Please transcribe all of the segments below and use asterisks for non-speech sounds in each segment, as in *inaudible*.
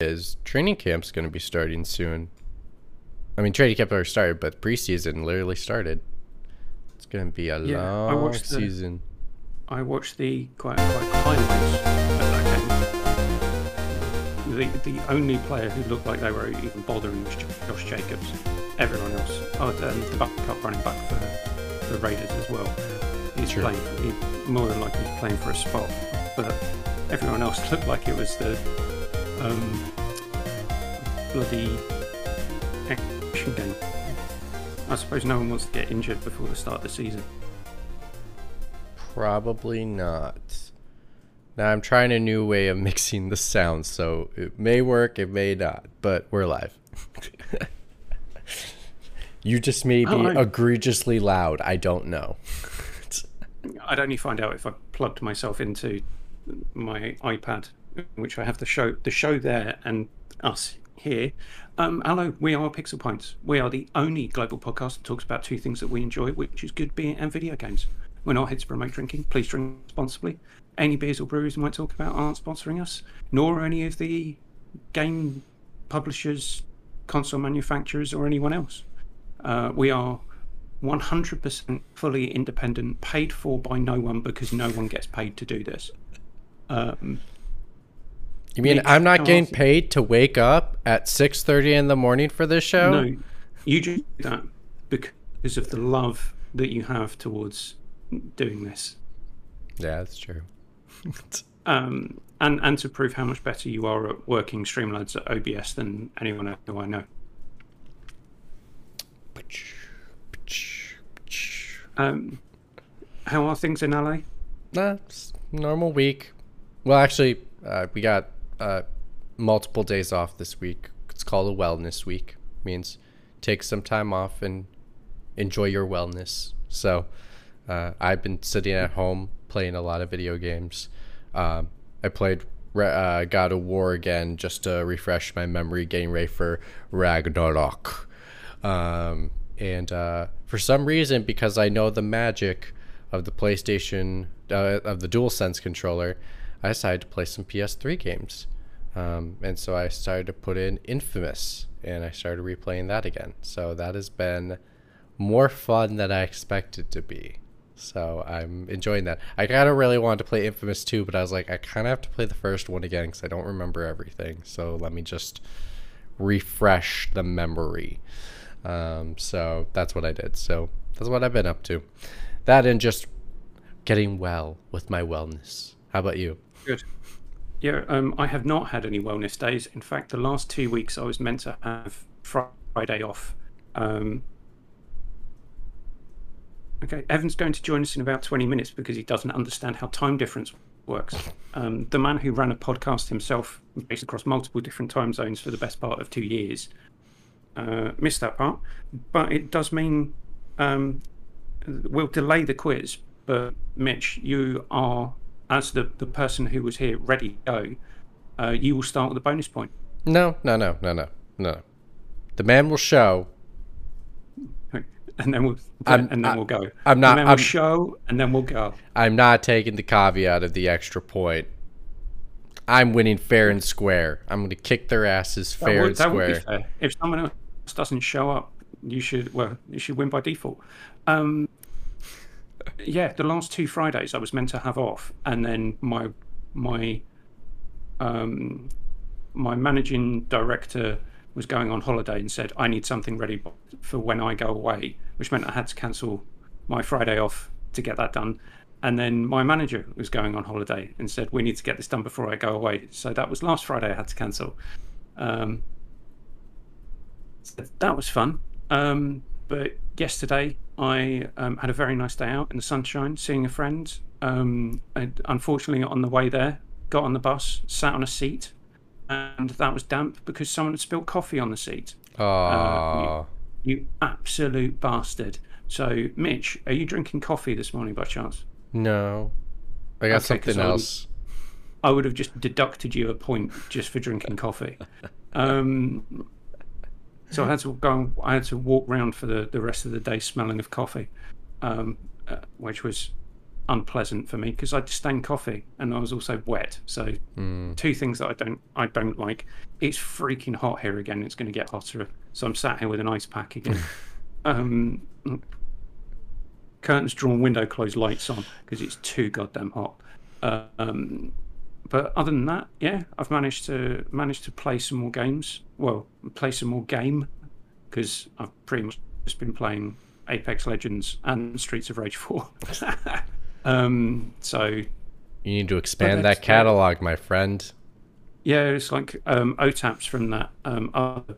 is training camp's going to be starting soon. I mean, training camp already started, but preseason literally started. It's going to be a Yeah, I long watched the- season. I watched the quite quite highlights that game. The the only player who looked like they were even bothering was Josh Jacobs. Everyone else, oh, and the backup running back for the Raiders as well. He's Sure. playing. He, more than likely, he's playing for a spot. But everyone else *laughs* looked like it was the um, bloody action game. I suppose no one wants to get injured before the start of the season. Probably not. Now I'm trying a new way of *laughs* mixing the sounds, so it may work, it may not, but we're live. *laughs* you just may be Oh, egregiously loud. I don't know. *laughs* I'd only find out if I plugged myself into my iPad, which I have the show the show there and us here. Um, hello, we are Pixel Points. We are the only global podcast that talks about two things that we enjoy, which is good beer and video games. We're not here to promote drinking. Please drink responsibly. Any beers or breweries we might talk about aren't sponsoring us, nor any of the game publishers, console manufacturers, or anyone else. Uh, we are 100% fully independent, paid for by no one because no one gets paid to do this. Um, You mean I'm not getting else- paid to wake up at 6:30 in the morning for this show? no, you do that because of the love that you have towards doing this. Yeah, that's true. *laughs* Um, and, and to prove how much better you are at working Streamlabs at OBS than anyone else who I know. Um, how are things in LA? Nah, normal week. Well, actually, uh, we got uh, multiple days off this week. It's called a wellness week. means take some time off and enjoy your wellness. So, uh, I've been sitting at home playing a lot of video games. Um, I played uh, God of War again just to refresh my memory, getting ready for Ragnarok. Um, and uh, for some reason, because I know the magic of the PlayStation, uh, of the DualSense controller, I decided to play some PS3 games. Um, and so I started to put in Infamous, and I started replaying that again. So that has been more fun than I expected to be. So I'm enjoying that. I kind of really wanted to play Infamous 2, but I was like, I kind of have to play the first one again because I don't remember everything. So let me just refresh the memory. Um, so that's what I did. So that's what I've been up to. That and just getting well with my wellness. How about you? Good. Yeah, um, I have not had any wellness days. In fact, the last two weeks I was meant to have Friday off. Um, okay, Evan's going to join us in about 20 minutes because he doesn't understand how time difference works. Um, the man who ran a podcast himself, based across multiple different time zones for the best part of two years, uh, missed that part. But it does mean um, we'll delay the quiz. But Mitch, you are as the, the person who was here ready to go, uh, you will start with a bonus point. No, no, no, no, no, no. The man will show. And then we'll I'm- and then I- we'll go. I'm not- then we'll I'm- show and then we'll go. I'm not taking the caveat of the extra point. I'm winning fair and square. I'm going to kick their asses That fair would, and that would be square. fair. If someone else doesn't show up, you should well, you should win by default. Um, yeah, the last two Fridays I was meant to have off, and then my my um, my managing director was going on holiday and said I need something ready for when I go away, which meant I had to cancel my Friday off to get that done. And then my manager was going on holiday and said we need to get this done before I go away. So that was last Friday I had to cancel. Um, so that was fun. Um, but yesterday I um, had a very nice day out in the sunshine, seeing a friend. Um, unfortunately, on the way there, got on the bus, sat on a seat, and that was damp because someone had spilled coffee on the seat. Oh, You absolute bastard. So, Mitch, are you drinking coffee this morning by chance? no. I got Okay, something I would- else. I would have just deducted you a point just for drinking coffee. Um, so I had to go. I had to walk round for the, the rest of the day smelling of coffee, um, uh, which was unpleasant for me because I disdain coffee and I was also wet. So Mm. two things that I don't I don't like. It's freaking hot here again. It's going to get hotter. So I'm sat here with an ice pack again. *laughs* um, curtains drawn, window closed, lights on because it's too goddamn hot. Uh, um, but other than that, yeah, I've managed to managed to play some more games. Well, play some more game because I've pretty much just been playing Apex Legends and Streets of Rage 4. *laughs* um, so You need to expand that catalog, my friend. yeah, it's like um, OTAPs from that um, other,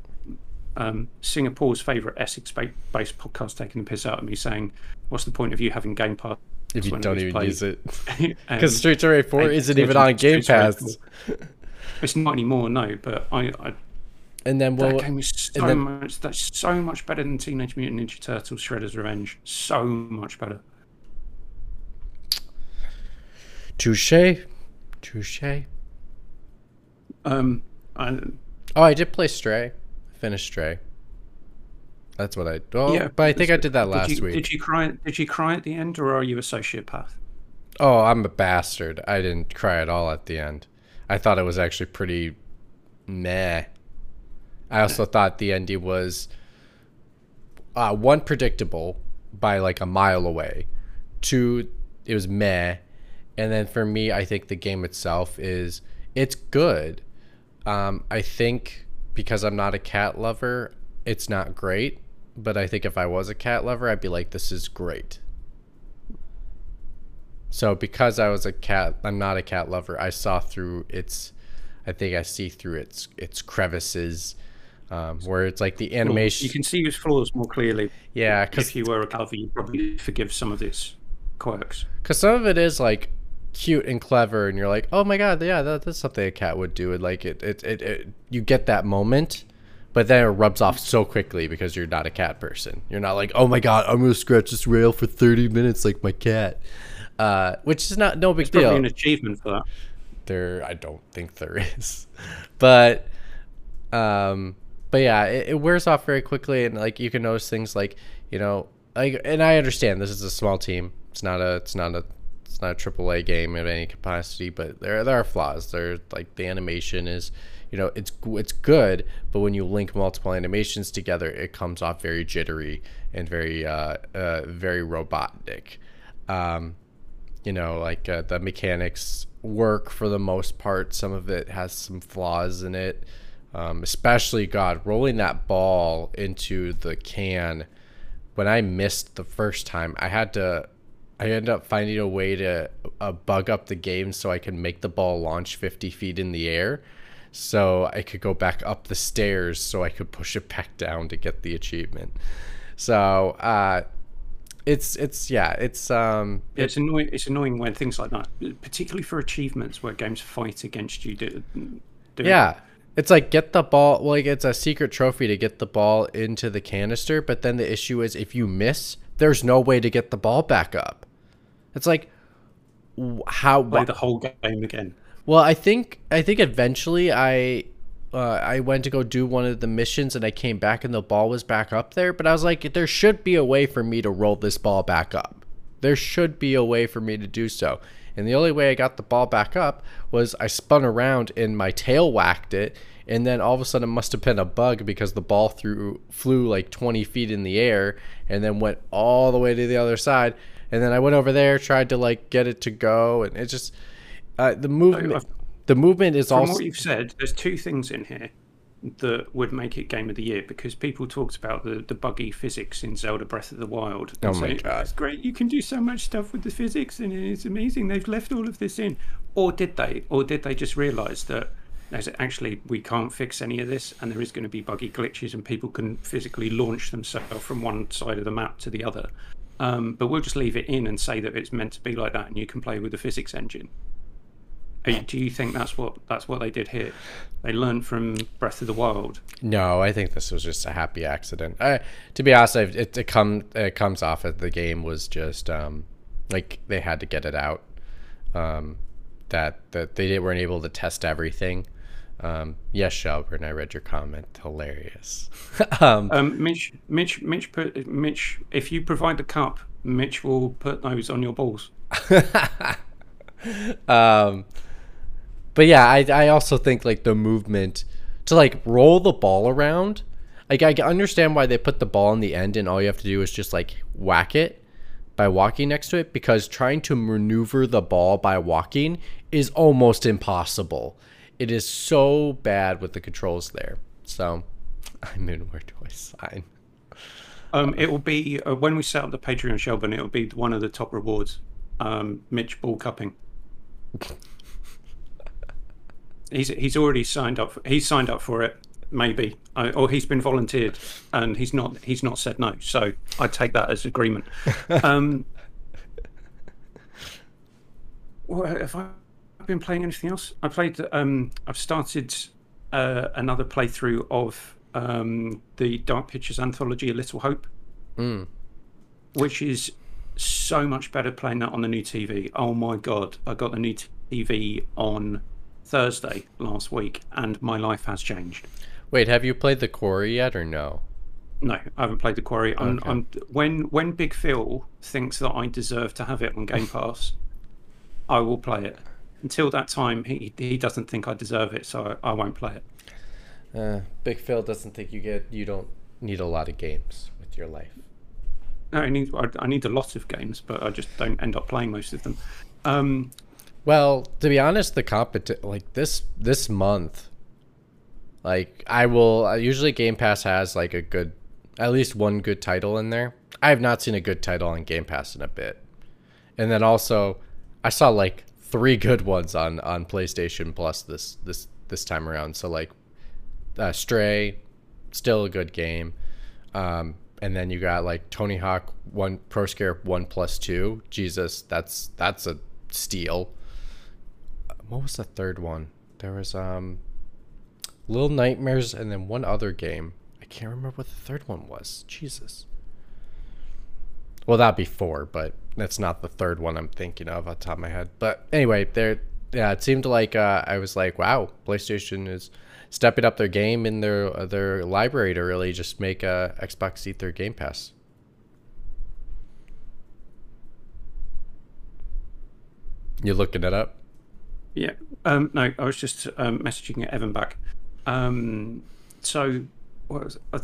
um, Singapore's favourite Essex-based podcast taking the piss out of me, saying, "What's the point of you having Game Pass If you don't even played?" use it. *laughs* *laughs* Um, Because Streets of Rage 4 Apex isn't even on Game Pass. It's not anymore, no. But I, I And then, that well, game is so then- much. That's so much better than Teenage Mutant Ninja Turtles: Shredder's Revenge. So much better. touche. Touche. Um, I, Oh, I did play Stray. I finished Stray. That's what I. Oh, Yeah, but I think I did that did last you, week. Did you cry? Did you cry at the end, or are you a sociopath? Oh, I'm a bastard. I didn't cry at all at the end. I thought it was actually pretty meh. I also thought the ending was uh, one predictable by like a mile away. Two, it was meh. And then for me, I think the game itself is it's good. Um, I think because I'm not a cat lover, it's not great. But I think if I was a cat lover, I'd be like, this is great. So because I was a cat, I'm not a cat lover. I saw through its, I think I see through its its crevices, um, where it's like the animation. You can see his flaws more clearly. yeah, because If you were a cover, you'd probably forgive some of its quirks. because some of it is like cute and clever, and you're like, oh my god, yeah, that, that's something a cat would do. And like it, it, it, it, you get that moment, but then it rubs off so quickly because you're not a cat person. You're not like, oh my god, I'm gonna scratch this rail for 30 minutes like my cat, uh, which is not no big Probably deal. an achievement for that. there i don't think there is *laughs* but um but yeah it, it wears off very quickly and like you can notice things like you know like and i understand this is a small team it's not a it's not a it's not a triple a game of any capacity but there there are flaws there like the animation is you know it's it's good but when you link multiple animations together it comes off very jittery and very uh, uh very robotic. Um you know like uh, the mechanics work for the most part. Some of it has some flaws in it. Um, especially god rolling that ball into the can when i missed the first time i had to i ended up finding a way to uh, bug up the game so i could make the ball launch 50 feet in the air so i could go back up the stairs so i could push it back down to get the achievement so uh it's it's yeah it's um Yeah, it's annoying. It's annoying when things like that, particularly for achievements where games fight against you. Do, do Yeah. It's like get the ball like it's a secret trophy to get the ball into the canister, but then the issue is if you miss, there's no way to get the ball back up. It's like how play the whole game again. Well, I think I think eventually I uh, I went to go do one of the missions and I came back and the ball was back up there, but I was like there should be a way for me to roll this ball back up. There should be a way for me to do so. And the only way I got the ball back up was I spun around and my tail whacked it and then all of a sudden it must have been a bug because the ball threw flew like 20 feet in the air and then went all the way to the other side and then I went over there tried to like get it to go and it just uh, the movement I've- the movement is From also what you've said, there's two things in here that would make it game of the year because people talked about the, the buggy physics in Zelda Breath of the Wild. and Oh my God. It's great, you can do so much stuff with the physics and it's amazing. They've left all of this in. Or did they? Or did they just realise that there's actually we can't fix any of this and there is going to be buggy glitches and people can physically launch themselves from one side of the map to the other. Um, but we'll just leave it in and say that it's meant to be like that and you can play with the physics engine. Do you think that's what that's what they did here? They learned from Breath of the Wild. No, I think this was just a happy accident. I, to be honest, I've- it, it come it comes off that the game was just um, like they had to get it out. Um, that that they didn't, weren't able to test everything. Um, yes, Shelburne, I read your comment. Hilarious. *laughs* um, Um, Mitch, Mitch, Mitch, put, Mitch. If you provide the cup Mitch will put those on your balls. *laughs* um, but yeah, I I also think like the movement to like roll the ball around. Like I understand why they put the ball in the end and all you have to do is just like whack it by walking next to it because trying to maneuver the ball by walking is almost impossible. It is so bad with the controls there. So, *laughs* I mean, where do I sign? Um, it will be uh, when we set up the Patreon, Shelburne. It will be one of the top rewards. Um, Mitch ball cupping. He's he's already signed up. For, he's signed up for it, maybe, uh, or he's been volunteered, and he's not he's not said no. So I take that as agreement. *laughs* Um, well, have I been playing anything else? I played. Um, I've started uh, another playthrough of um, the Dark Pictures anthology, A Little Hope, mm. which is so much better playing that on the new TV. Oh my god, I got the new TV on Thursday last week, and my life has changed. Wait, have you played the Quarry yet, or no? No, I haven't played the Quarry. I'm, okay. I'm, when when Big Phil thinks that I deserve to have it on Game Pass, I will play it. Until that time, he he doesn't think I deserve it, so I, I won't play it. Uh, Big Phil doesn't think you get you don't need a lot of games with your life. No, I need I, I need a lot of games, but I just don't end up playing most of them. Um, well, to be honest, the competi- like this this month, like I will uh, usually Game Pass has like a good, at least one good title in there. I have not seen a good title on Game Pass in a bit, and then also I saw like three good ones on on PlayStation Plus this this this time around. So like uh, Stray, still a good game. Um, and then you got like Tony Hawk One Pro Skater One Plus Two. Jesus, that's that's a steal. What was the third one? There was um, Little Nightmares, and then one other game. I can't remember what the third one was. Jesus. Well, that'd be four, but that's not the third one I'm thinking of off the top of my head. But anyway, there, yeah, it seemed like uh, I was like, wow, PlayStation is stepping up their game in their uh, their library to really just make uh, Xbox eat their Game Pass. You looking it up? Yeah. Um, no, I was just um, messaging Evan back. Um, so,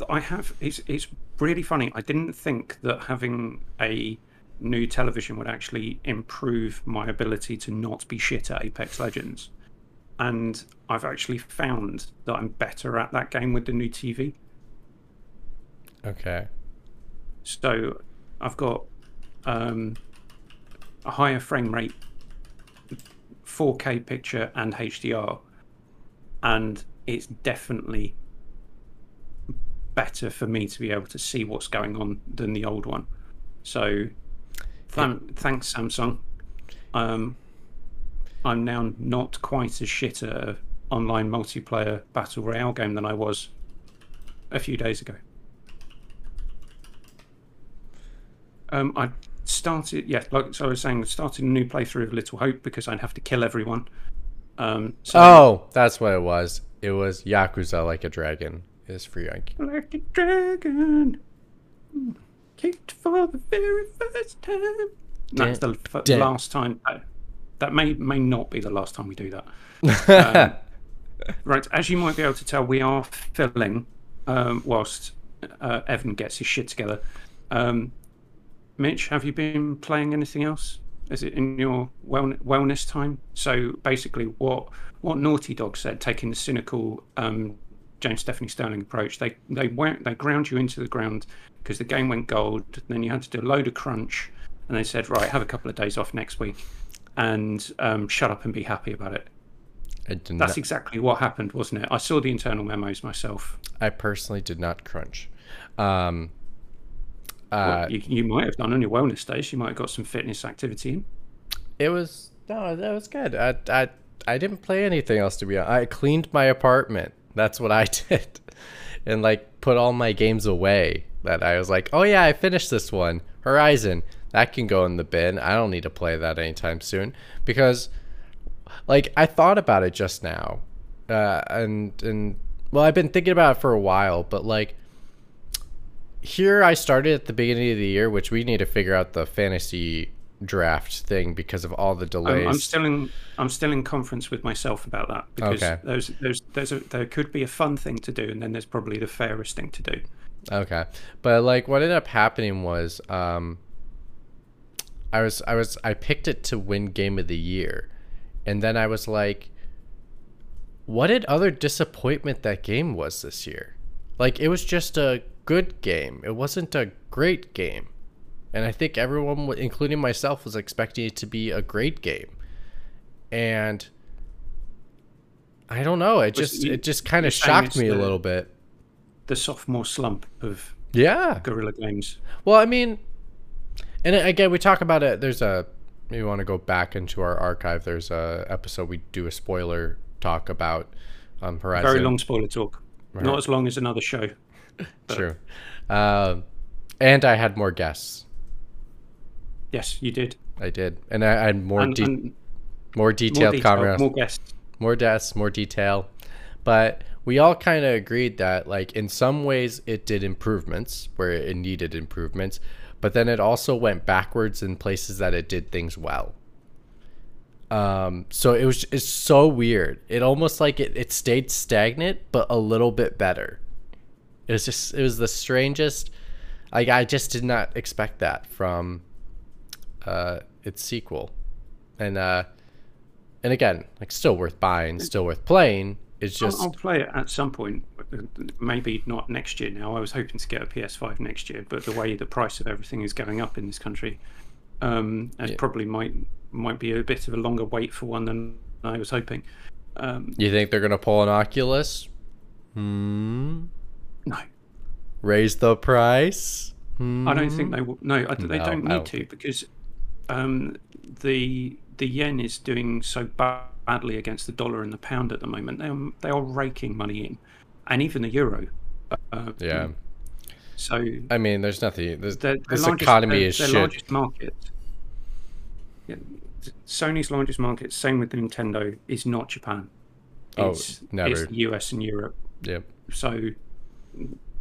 I have. It's it's really funny. I didn't think that having a new television would actually improve my ability to not be shit at Apex Legends and I've actually found that I'm better at that game with the new TV. Okay. So I've got um, a higher frame rate, 4K picture, and HDR, and it's definitely better for me to be able to see what's going on than the old one. So, th- thanks, Samsung. Um, I'm now not quite as shit at an online multiplayer battle royale game than I was a few days ago. Um, I started, yeah, like so I was saying, started a new playthrough of Little Hope because I'd have to kill everyone. Um, so oh, that's what it was. It was Yakuza Like a Dragon. Is free on Like a dragon, kicked for the very first time. That's the f- last time. Uh, that may may not be the last time we do that. *laughs* um, right, as you might be able to tell, we are filling um, whilst uh, Evan gets his shit together. Um, Mitch, have you been playing anything else? Is it in your well, wellness time? So basically, what what Naughty Dog said, taking the cynical um, James Stephanie Sterling approach, they they went they ground you into the ground because the game went gold. Then you had to do a load of crunch, and they said, right, have a couple of days off next week and um, shut up and be happy about it. That's not, exactly what happened, wasn't it? I saw the internal memos myself. I personally did not crunch. Um, uh, well, you, you, might have done on your wellness days. You might have got some fitness activity in. It was no, that was good. I I I didn't play anything else to be honest. I cleaned my apartment. That's what I *laughs* did, and like put all my games away. That I was like, oh yeah, I finished this one, Horizon that can go in the bin. I don't need to play that anytime soon because like I thought about it just now. Uh, and and well, I've been thinking about it for a while, but like here I started at the beginning of the year, which we need to figure out the fantasy draft thing because of all the delays. I'm, I'm still in. I'm still in conference with myself about that because Okay. there's there's there's a, there could be a fun thing to do, and then there's probably the fairest thing to do. Okay. But like what ended up happening was um I was I was I picked it to win game of the year. And then I was like what did other disappointment that game was this year. Like it was just a good game. It wasn't a great game. And I think everyone including myself was expecting it to be a great game. And I don't know, it Was just you- it just kind of shocked me a little bit. The sophomore slump of Yeah. Guerrilla Games. Well, I mean, and again, we talk about it. There's a maybe want to go back into our archive. There's a episode we do a spoiler talk about um, Horizon. Very long spoiler talk. Not as long as another show. *laughs* True. Um, and I had more guests. Yes, you did. I did, and I, I had more And- de- and more more detailed detail, comments, more guests. more deaths, more detail. But we all kind of agreed that, like, in some ways, it did improvements where it needed improvements, but then it also went backwards in places that it did things well. Um, so it was it's so weird. It almost like it, it stayed stagnant, but a little bit better. It was just it was the strangest. Like I just did not expect that from uh, its sequel, and uh, and again, like still worth buying, still worth playing. It's I'll, just I'll play it at some point. Maybe not next year. Now I was hoping to get a PS5 next year, but the way the price of everything is going up in this country, um, it probably might might be a bit of a longer wait for one than I was hoping. Um, you think they're gonna pull an Oculus? Hmm. No, Raise the price? I don't think they will. No, I, they No, don't need don't to because um, the the yen is doing so badly against the dollar and the pound at the moment. They are, they are raking money in, and even the euro. Uh, Yeah. So I mean, there's nothing. This, their, this largest, economy their, is their shit. largest market. Yeah, Sony's largest market, same with Nintendo, is not Japan. Oh, It's, never. It's the US and Europe. Yep. So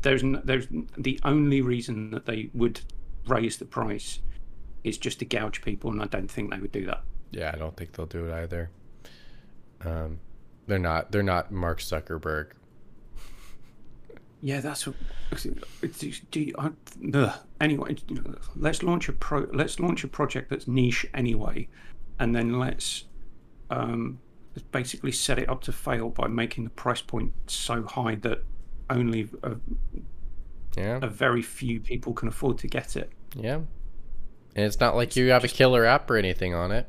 there's n- there's the only reason that they would raise the price is just to gouge people, and I don't think they would do that. Yeah, I don't think they'll do it either. Um, they're not. They're not Mark Zuckerberg. Yeah, that's what. Do, do you, I, ugh. anyway? Let's launch a pro. Let's launch a project that's niche anyway, and then let's um, let's basically set it up to fail by making the price point so high that only a, Yeah. a very few people can afford to get it. Yeah. And it's not like you have a killer app or anything on it.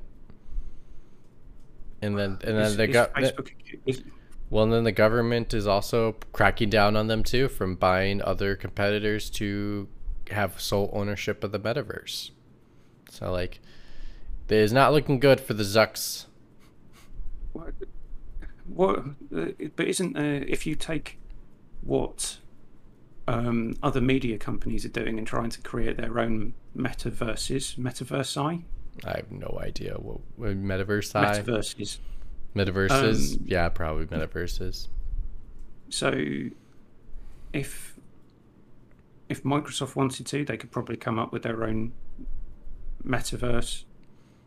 And then and then they got Facebook. Is, well, and then the government is also cracking down on them too from buying other competitors to have sole ownership of the metaverse. So like, it is not looking good for the Zucks. what, what but isn't uh, if you take what um, other media companies are doing and trying to create their own metaverses, metaversi, I have no idea what, what metaverse I metaverses. metaverses. Um, yeah, probably metaverses. So, if if Microsoft wanted to, they could probably come up with their own metaverse.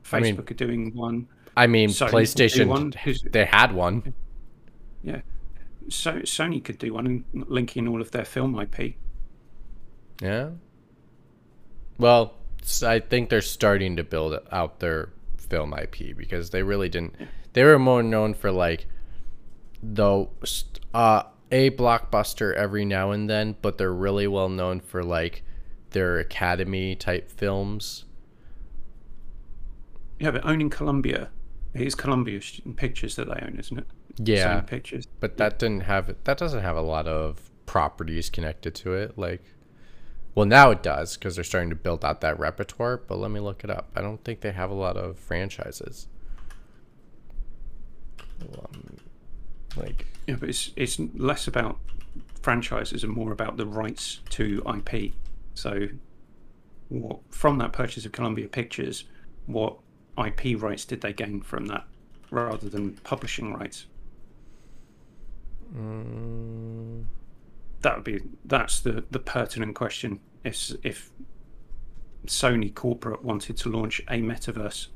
Facebook I mean, are doing one. I mean, Sony PlayStation. one, They had one. Yeah, so Sony could do one and link all of their film IP. Yeah. Well, I think they're starting to build out their film IP because they really didn't. They were more known for like the uh, a blockbuster every now and then, but they're really well known for like their Academy type films. Yeah, but owning Columbia, it is Columbia Pictures that they own, isn't it? Yeah, Pictures. but that didn't have that doesn't have a lot of properties connected to it. Like, well, now it does because they're starting to build out that repertoire. But let me look it up. I don't think they have a lot of franchises. Um, like, Yeah, but it's it's less about franchises and more about the rights to IP. So, what from that purchase of Columbia Pictures, what IP rights did they gain from that, rather than publishing rights? Mm, that would be that's the the pertinent question. If if Sony corporate wanted to launch a metaverse,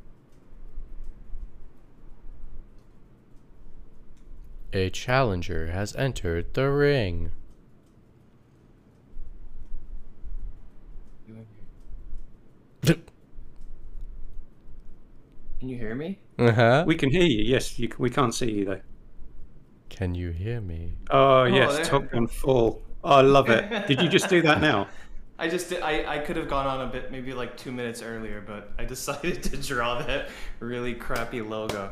A challenger has entered the ring. *laughs* Can you hear me? Uh huh. we can hear you. Yes, you, we can't see you though. Can you hear me? Oh, there- yes, Top Gun Fall. Oh, I love it. Did you just do that now? *laughs* I just did, I I could have gone on a bit maybe like two minutes earlier, but I *laughs* decided to draw that really crappy logo.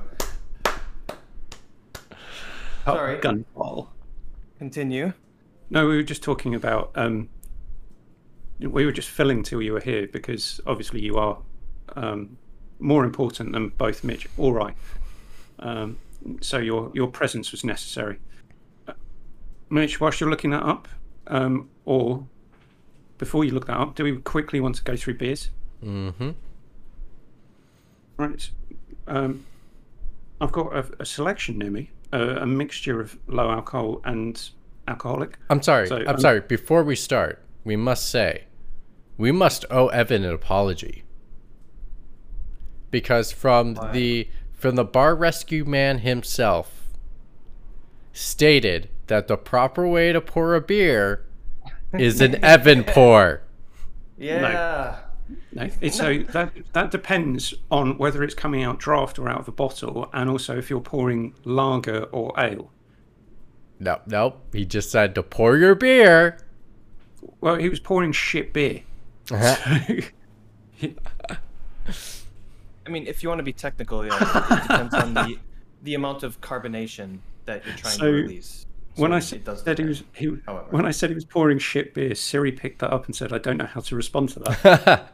Top Sorry. Gun Fall. Continue. No, we were just talking about. Um, we were just filling till you were here because obviously you are um, more important than both Mitch or I. Um, so your your presence was necessary. Uh, Mitch, whilst you're looking that up, um, or before you look that up, do we quickly want to go through beers? Mm-hmm. Right. Um, I've got a, a selection near me, uh, a mixture of low alcohol and alcoholic. I'm sorry. So, I'm um, sorry. Before we start, we must say, we must owe Evan an apology. Because from Why? the from the bar rescue man himself stated that the proper way to pour a beer is an *laughs* Evan pour. Yeah. No, it's, so that that depends on whether it's coming out draft or out of a bottle, and also if you're pouring lager or ale. No, nope. He just said to pour your beer. Well, he was pouring shit beer. Uh-huh. *laughs* I mean, if you want to be technical, yeah, it, depends on the *laughs* the amount of carbonation that you're trying So, to release. when I said, he was he, however. when I said he was pouring shit beer, Siri picked that up and said, "I don't know how to respond to that."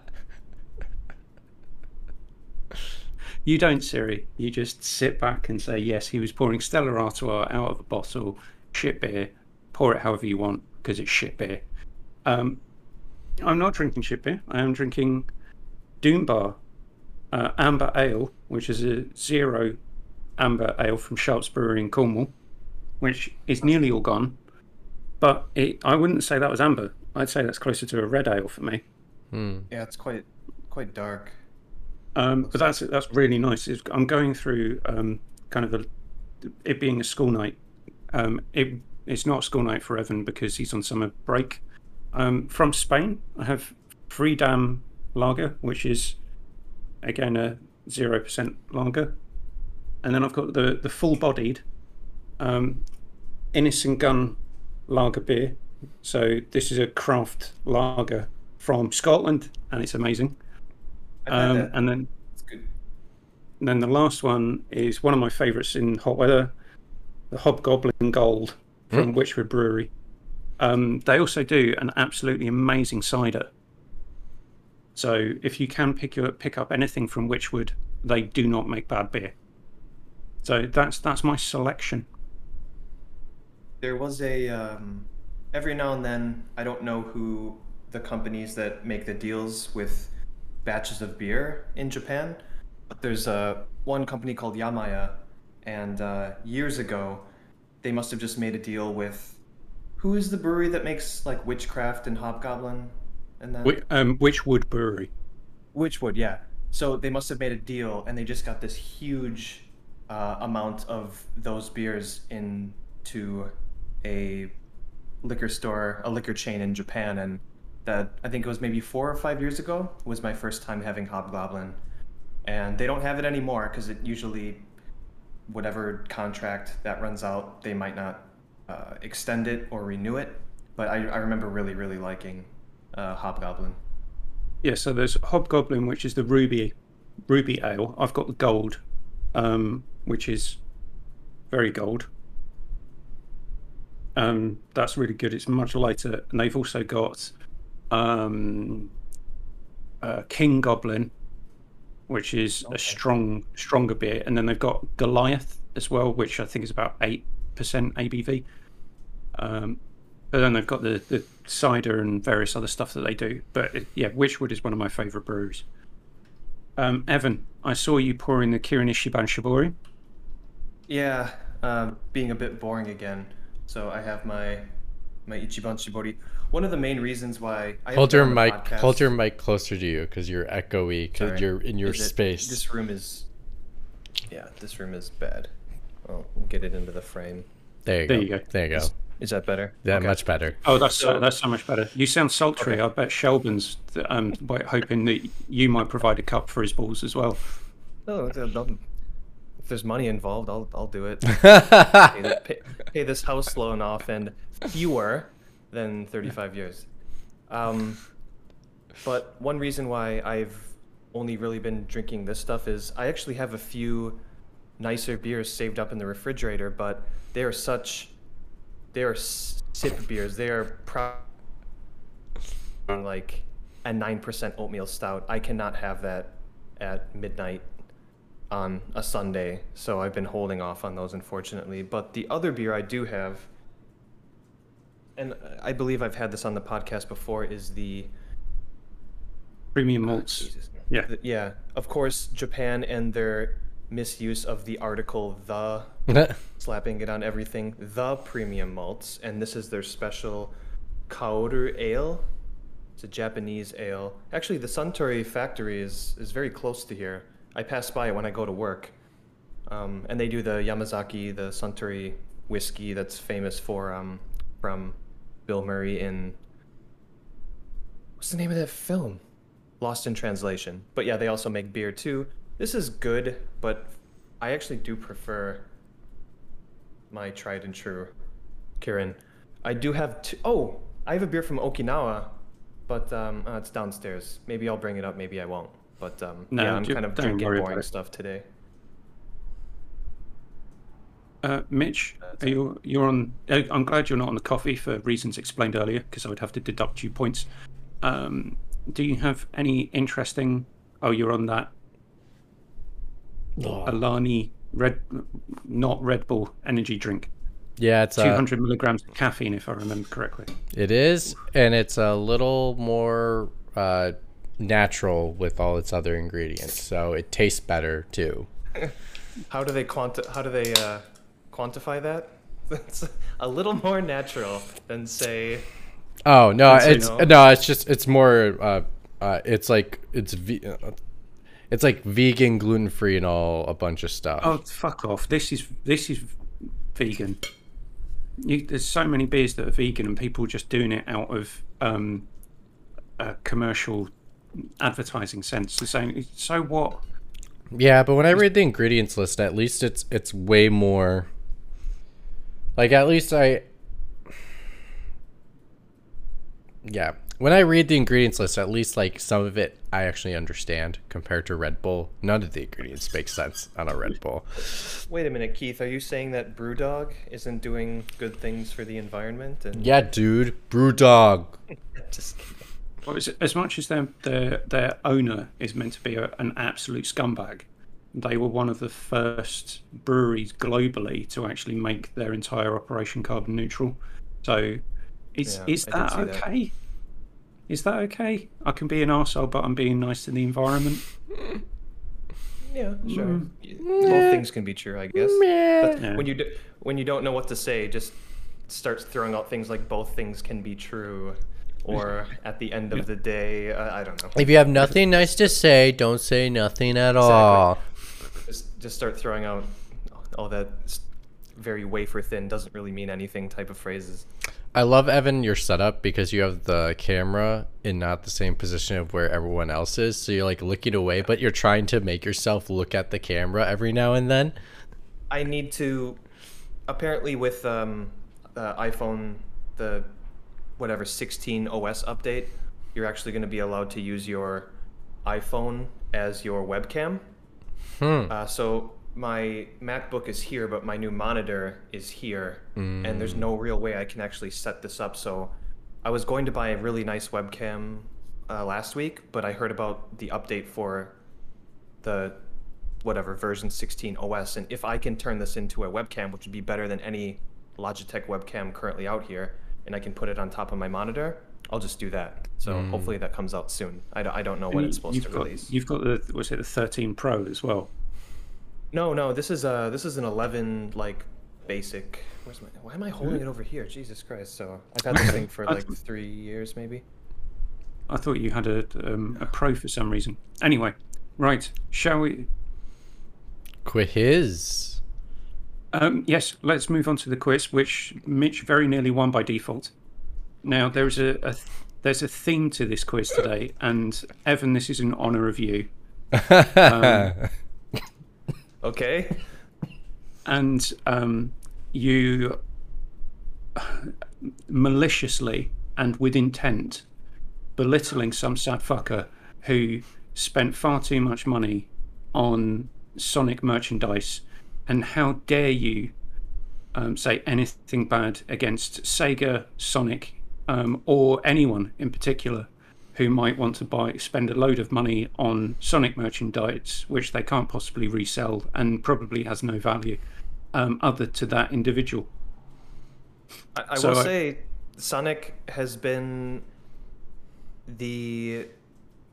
*laughs* you don't, Siri. You just sit back and say, "Yes, he was pouring Stella Artois out of a bottle, shit beer. Pour it however you want because it's shit beer." Um, I'm not drinking shit beer. I am drinking Doombar uh, Amber Ale, which is a zero amber ale from Sharps Brewery in Cornwall, which is nearly all gone. But it, I wouldn't say that was amber. I'd say that's closer to a red ale for me. Hmm. yeah, it's quite quite dark. Um, but that's that's really nice. It's, I'm going through um, kind of a, it being a school night. Um, it it's not a school night for Evan because he's on summer break. Um, from Spain, I have Freedom Lager, which is again a zero percent lager, and then I've got the the full bodied um, Innis & Gunn Lager beer. So this is a craft lager from Scotland, and it's amazing. I've had Um, and then It's good. and then the last one is one of my favourites in hot weather, the Hobgoblin Gold from Wychwood Brewery. Um, they also do an absolutely amazing cider. So if you can pick your, pick up anything from Wychwood, they do not make bad beer. So that's that's my selection. There was a um, every now and then I don't know who the companies that make the deals with batches of beer in Japan, but there's a one company called Yamaya, and uh, years ago they must have just made a deal with who is the brewery that makes like Wychcraft and Hobgoblin and that Wi- Um, Wychwood Brewery. Wychwood, yeah. So they must have made a deal, and they just got this huge uh, amount of those beers into a liquor store, a liquor chain in Japan, and that I think it was maybe four or five years ago was my first time having Hobgoblin, and they don't have it anymore because it usually, whatever contract that runs out, they might not uh, extend it or renew it. But I, I remember really, really liking uh, Hobgoblin. Yeah, so there's Hobgoblin, which is the ruby ruby ale. I've got the gold, um, which is very gold. Um, that's really good. It's much lighter, and they've also got um, uh, King Goblin, which is a strong, stronger beer, and then they've got Goliath as well, which I think is about eight percent ABV. Um, but then they've got the, the cider and various other stuff that they do. But it- yeah, Wychwood is one of my favourite brews. Um, Evan, I saw you pouring the Kirin Ichiban Shibori. Yeah, um, being a bit boring again. So I have my my Ichiban Shibori. One of the main reasons why I hold your mic podcast- hold your mic closer to you because you're echoey because you're in your Is it- space This room is, yeah, this room is bad. Well, we'll get it into the frame. there you There go you go. there you go Is, is that better? that Okay. much better Oh, that's So- that's so much better. You sound sultry. Okay. I bet Shelburne's um, wait, hoping that you might provide a cup for his balls as well. No, no, no, if there's money involved, I'll I'll do it. *laughs* pay, pay, pay this house loan off in fewer than 35 years. Um, but one reason why I've only really been drinking this stuff is I actually have a few nicer beers saved up in the refrigerator, but they are such they are sip beers. They are pro- like a nine percent oatmeal stout. I cannot have that at midnight on a Sunday, so I've been holding off on those, unfortunately. But the other beer I do have, and I believe I've had this on the podcast before, is the Premium malts. Jesus. Yeah. Yeah. Of course, Japan and their misuse of the article "the," slapping it on everything. The premium malts, and this is their special Kaoru ale. It's a Japanese ale. Actually, the Suntory factory is is very close to here. I pass by it when I go to work, um, and they do the Yamazaki, the Suntory whiskey that's famous for um, from Bill Murray in what's the name of that film? Lost in Translation. But yeah, they also make beer too. This is good, but I actually do prefer my tried and true Kirin. I do have two oh, I have a beer from Okinawa, but um, uh, it's downstairs. Maybe I'll bring it up, maybe I won't. But um, No, yeah, I'm kind of drinking boring stuff today. Uh, Mitch, are you you're on? uh, I'm glad you're not on the coffee for reasons explained earlier, because I would have to deduct you points. Um, do you have any interesting? Oh, you're on that Alani Red, not Red Bull energy drink. yeah it's uh, 200 milligrams of caffeine, if I remember correctly. it is and it's a little more uh, natural with all its other ingredients so it tastes better too *laughs* How do they quanti- How do they uh, quantify that? *laughs* It's a little more natural than say. Oh no, it's no. no. it's just it's more. Uh, uh, it's like it's ve- uh, it's like vegan, gluten free, and all a bunch of stuff. Oh, fuck off! This is this is vegan. You, there's so many beers that are vegan, and people just doing it out of um, a commercial advertising sense. They're saying, "So what?" Yeah, but when I read the ingredients list, at least it's it's way more. Like at least I. Yeah, when I read the ingredients list, at least like some of it I actually understand compared to Red Bull. None of the ingredients make sense on a Red Bull. Wait a minute, Keith. Are you saying that BrewDog isn't doing good things for the environment? And Yeah, dude, BrewDog. *laughs* just kidding. Well, as, as much as their their their owner is meant to be a, an absolute scumbag, they were one of the first breweries globally to actually make their entire operation carbon neutral. So, is Yeah, is that okay? that. Okay? Is that okay? I can be an arsehole, but I'm being nice to the environment. *laughs* Yeah, sure. Mm. Both things can be true, I guess. But Yeah. when you do, when you don't know what to say, just start throwing out things like both things can be true, or *laughs* at the end of the day, uh, I don't know. If you have nothing nice to say, don't say nothing at all. Just just start throwing out all that very wafer thin doesn't really mean anything type of phrases. I love Evan your setup because you have the camera in not the same position of where everyone else is. So you're like looking away, but you're trying to make yourself look at the camera every now and then. I need to. Apparently, with um, the iPhone, the whatever 16 OS update, you're actually going to be allowed to use your iPhone as your webcam. Hmm. Uh, so my MacBook is here, but my new monitor is here, and there's no real way I can actually set this up. So I was going to buy a really nice webcam uh, last week, but I heard about the update for the whatever version 16 OS, and if I can turn this into a webcam, which would be better than any Logitech webcam currently out here, and I can put it on top of my monitor, I'll just do that. So hopefully that comes out soon. I don't, I don't know when it's supposed to got, release. You've got the was it the 13 Pro as well? No, no, this is a this is an 11 like basic. Where's my? Why am I holding it over here? Jesus Christ! So I've had this thing *laughs* for like three years, maybe. I thought you had a um, a pro for some reason. Anyway, right? Shall we? Quiz. Um, yes, let's move on to the quiz, which Mitch very nearly won by default. Now there's a, a there's a theme to this quiz today, and Evan, this is in honour of you. *laughs* Um, Okay. and um, you maliciously and with intent belittling some sad fucker who spent far too much money on Sonic merchandise, and how dare you um, say anything bad against Sega, Sonic, um, or anyone in particular who might want to buy spend a load of money on Sonic merchandise, which they can't possibly resell and probably has no value um, other to that individual. I, I So will I- say, Sonic has been the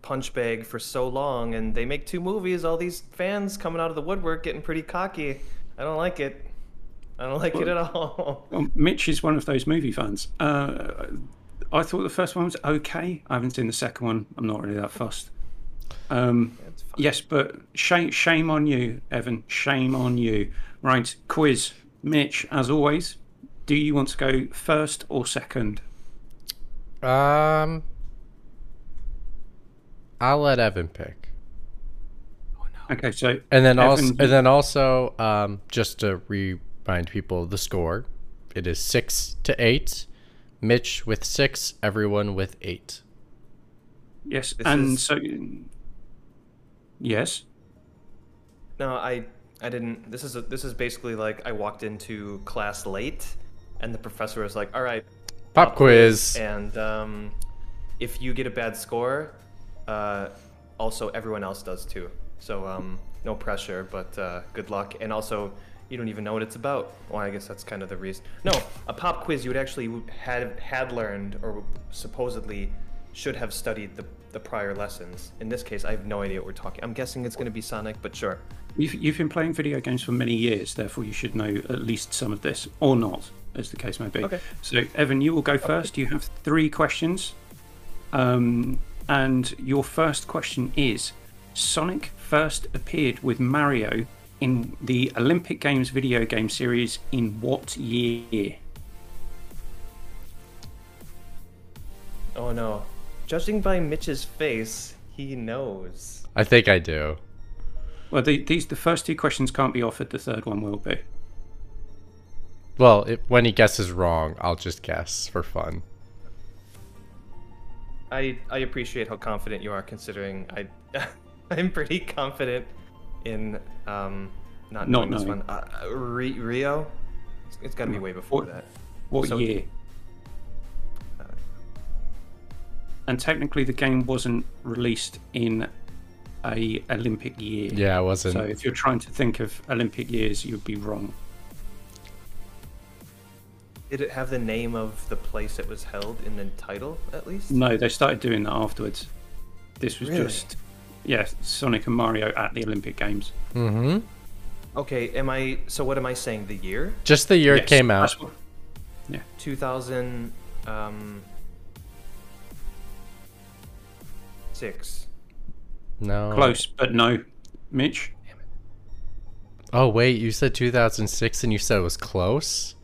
punch bag for so long, and they make two movies. All these fans coming out of the woodwork getting pretty cocky. I don't like it. I don't like it at all. Well, Mitch is one of those movie fans. Uh, I thought the first one was okay. I haven't seen the second one. I'm not really that fussed. Um, It's yes, but shame, shame on you, Evan. Shame on you. Right, quiz. Mitch, as always, do you want to go first or second? Um, I'll let Evan pick, Okay, so and then Evan, also, you- and then also, um, just to remind people the score, it is six to eight. Mitch with six, everyone with eight. yes, This and is- so yes. No, I I didn't. This is a, this is basically like I walked into class late, and the professor was like, "All right, Pop quiz. and um, if you get a bad score, uh, also everyone else does too. So um, no pressure, but uh, good luck. And also, you don't even know what it's about. Well, I guess that's kind of the reason. No, a pop quiz you would actually had had learned or supposedly should have studied the the prior lessons. In this case, I have no idea what we're talking. I'm guessing it's going to be Sonic, but sure. You've, you've been playing video games for many years, therefore you should know at least some of this, or not, as the case may be. Okay. So, Evan, you will go first. You have three questions. Um, and your first question is Sonic first appeared with Mario in the Olympic Games video game series in what year? Oh no. Judging by Mitch's face, he knows. I think I do. Well, the, these the first two questions can't be offered. The third one will be. Well, it, when he guesses wrong, I'll just guess for fun. I I appreciate how confident you are, considering I *laughs* I'm pretty confident in um not Not knowing this knowing. one. Uh, uh, Rio, it's, it's got to be way before What- that. What So- year? Uh, And technically, the game wasn't released in a Olympic year. Yeah, it wasn't. So if you're trying to think of Olympic years, you'd be wrong. Did it have the name of the place it was held in the title at least? No, they started doing that afterwards. This was Really? just yeah, Sonic and Mario at the Olympic Games. mm-hmm. Okay, am I? So what am I saying? The year? Just the year it came out. that's what- 2000 um six. No. Close, but no. Mitch, Oh wait, you said 2006 and you said it was close.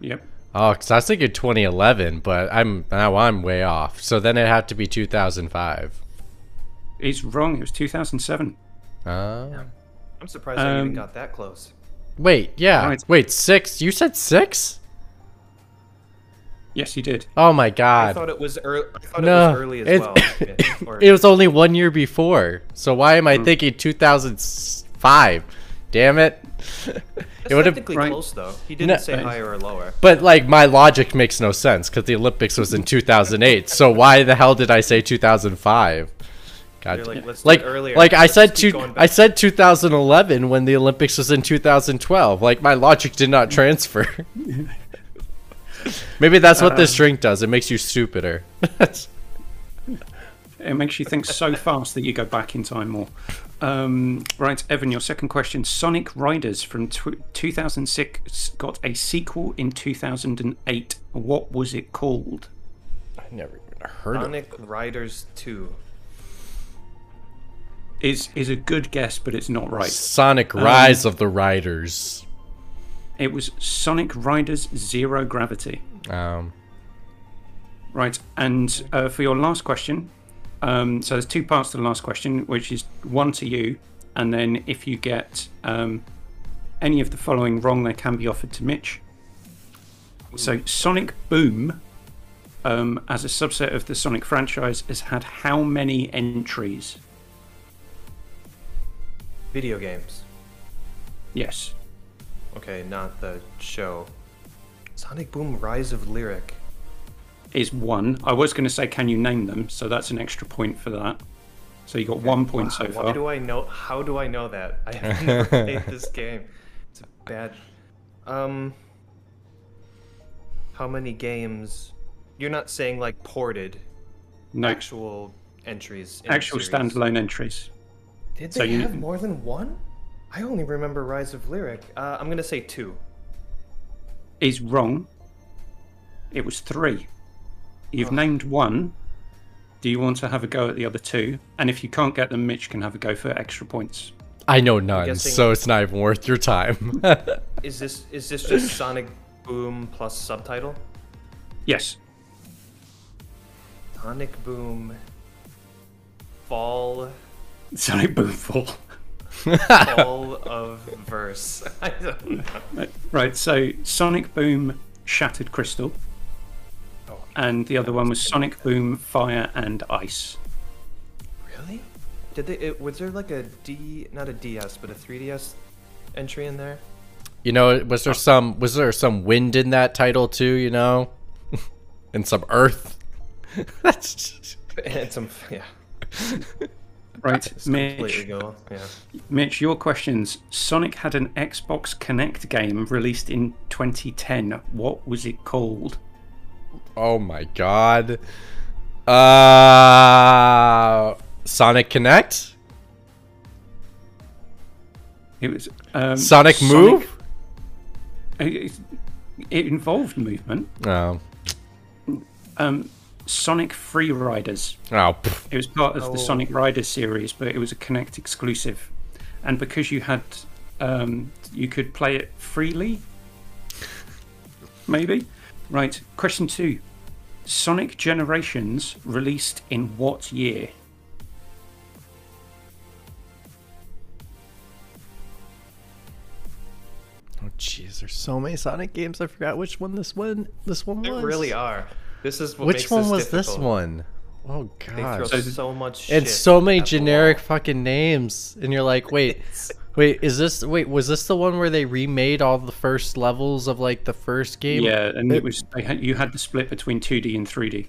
yep. Oh, because I was thinking 2011, but I'm now I'm way off. So then it had to be 2005. It's wrong. It was 2007. Oh. I'm surprised I even Um, got that close. Wait, yeah. Right. Wait, six. You said six? Yes, you did. Oh my I god. thought it was early. I thought no, it was early as it's- well. *laughs* Yeah, it was only one year before. So why am I Hmm. thinking 2005? Damn it. That's it would have technically Right. close though. He didn't No. say higher or lower. But like my logic makes no sense because the Olympics was in 2008. so why the hell did I say 2005? God, like, damn- "Let's do like, it earlier. like I Let's said, just two, I said 2011 when the Olympics was in 2012. Like my logic did not transfer. *laughs* Maybe that's what this Uh. drink does. It makes you stupider. *laughs* It makes you think so fast that you go back in time more. Um, right, Evan, your second question. Sonic Riders from tw 2006 got a sequel in 2008. What was it called? I never even heard of it. Sonic Riders 2. Is is a good guess, but it's not right. Sonic Rise of the Riders. It was Sonic Riders Zero Gravity. Um, Right, and uh, for your last question, um, so there's two parts to the last question, which is one to you, and then if you get um, any of the following wrong, they can be offered to Mitch. So Sonic Boom, um, as a subset of the Sonic franchise, has had how many entries? Video games. Yes. Okay, not the show. Sonic Boom Rise of Lyric. Is one. I was going to say, can you name them? So that's an extra point for that. So you got one point so Why far. do I know? How do I know that? I have never played this game. It's a bad. Um. How many games? You're not saying like ported No, actual entries. in actual series. standalone entries. Did So they you- have more than one? I only remember Rise of Lyric. Uh, I'm gonna say two. is wrong. It was three. You've named one. Do you want to have a go at the other two? And if you can't get them, Mitch can have a go for extra points. I know none, guessing- so it's not even worth your time. *laughs* Is this is this just Sonic Boom plus subtitle? Yes. Sonic Boom. Fall. Sonic Boom Fall. Fall of verse. *laughs* I don't know. Right, so Sonic Boom Shattered Crystal. Oh, and the other one was Sonic Boom Fire and Ice. Really? Did they? It, was there like a D, not a DS, but a 3DS entry in there? you know, was there some was there some wind in that title too? You know, *laughs* and some earth. That's just- And some, yeah. *laughs* Right, Mitch. Yeah. Mitch, your questions. Sonic had an Xbox Kinect game released in 2010. What was it called? oh my god. Uh, Sonic Connect, It was um, Sonic Move. It, it involved movement. Oh, Um, Sonic Free Riders. oh, pff. It was part of Oh. the Sonic Riders series, but it was a Kinect exclusive. And because you had, um, you could play it freely. Maybe. Right. Question two. Sonic Generations released in what year? oh, jeez. There's so many Sonic games. I forgot which one this one. This one was. There really are. This is what Which makes one this was this difficult. one? Oh They throw god. So- so much shit. And so many generic fucking names, and you're like, wait, wait, is this wait? Was this the one where they remade all the first levels of like the first game? Yeah, and it was they had, you had the split between 2D and 3D.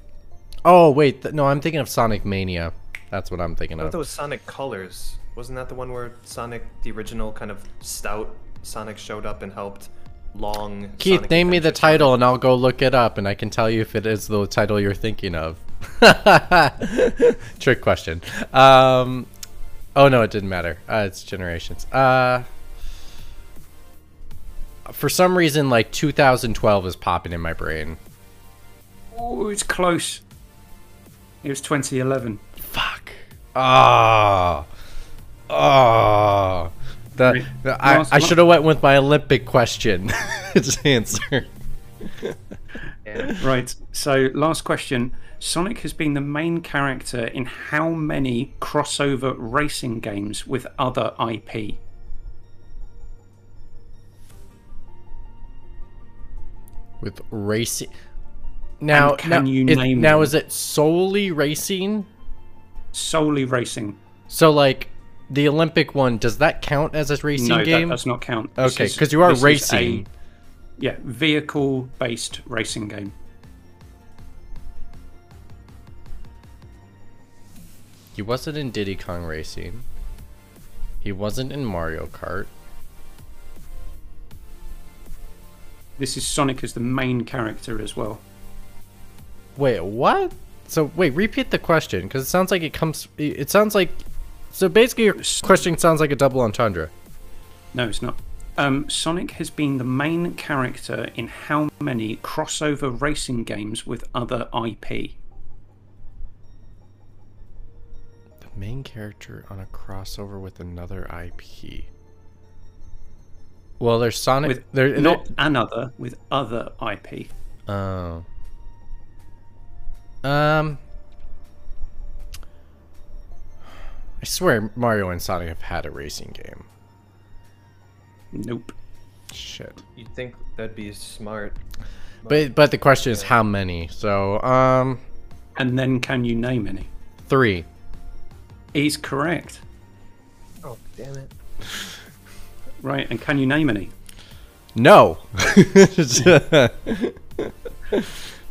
Oh wait, th- no, I'm thinking of Sonic Mania. That's what I'm thinking I thought of. that was Sonic Colors. Wasn't that the one where Sonic, the original kind of stout Sonic, showed up and helped long? Keith, Sonic name me the title, and I'll go look it up, and I can tell you if it is the title you're thinking of. *laughs* Trick question. Um, oh no, it didn't matter. Uh, it's Generations. Uh, for some reason, like 2012 is popping in my brain. Oh, it's close. It was 2011. Fuck. Ah. Ah. The, Right. the- I, Last I should have went with my Olympic question. *laughs* Its answer. Yeah. Right. So, last question. Sonic has been the main character in how many crossover racing games with other IP? With racing. Now, can now, you is, name now is it solely racing? Solely racing. So like the Olympic one, does that count as a racing no, game? that does not count. Okay, 'cause you are is a- racing. yeah, vehicle-based racing game. He wasn't in Diddy Kong Racing. He wasn't in Mario Kart. This is Sonic as the main character as well. Wait, what? So wait, repeat the question because it sounds like it comes. It sounds like. So basically, your question sounds like a double entendre. No, it's not. Um, Sonic has been the main character in how many crossover racing games with other IP? The main character on a crossover with another IP. Well, there's Sonic. With there, not another, with other IP. Oh. Um. I swear Mario and Sonic have had a racing game. Nope. Shit. You'd think that'd be smart. But but the question is how many? So um And then can you name any? 3. He's correct. Oh, damn it. Right, and can you name any? No. *laughs*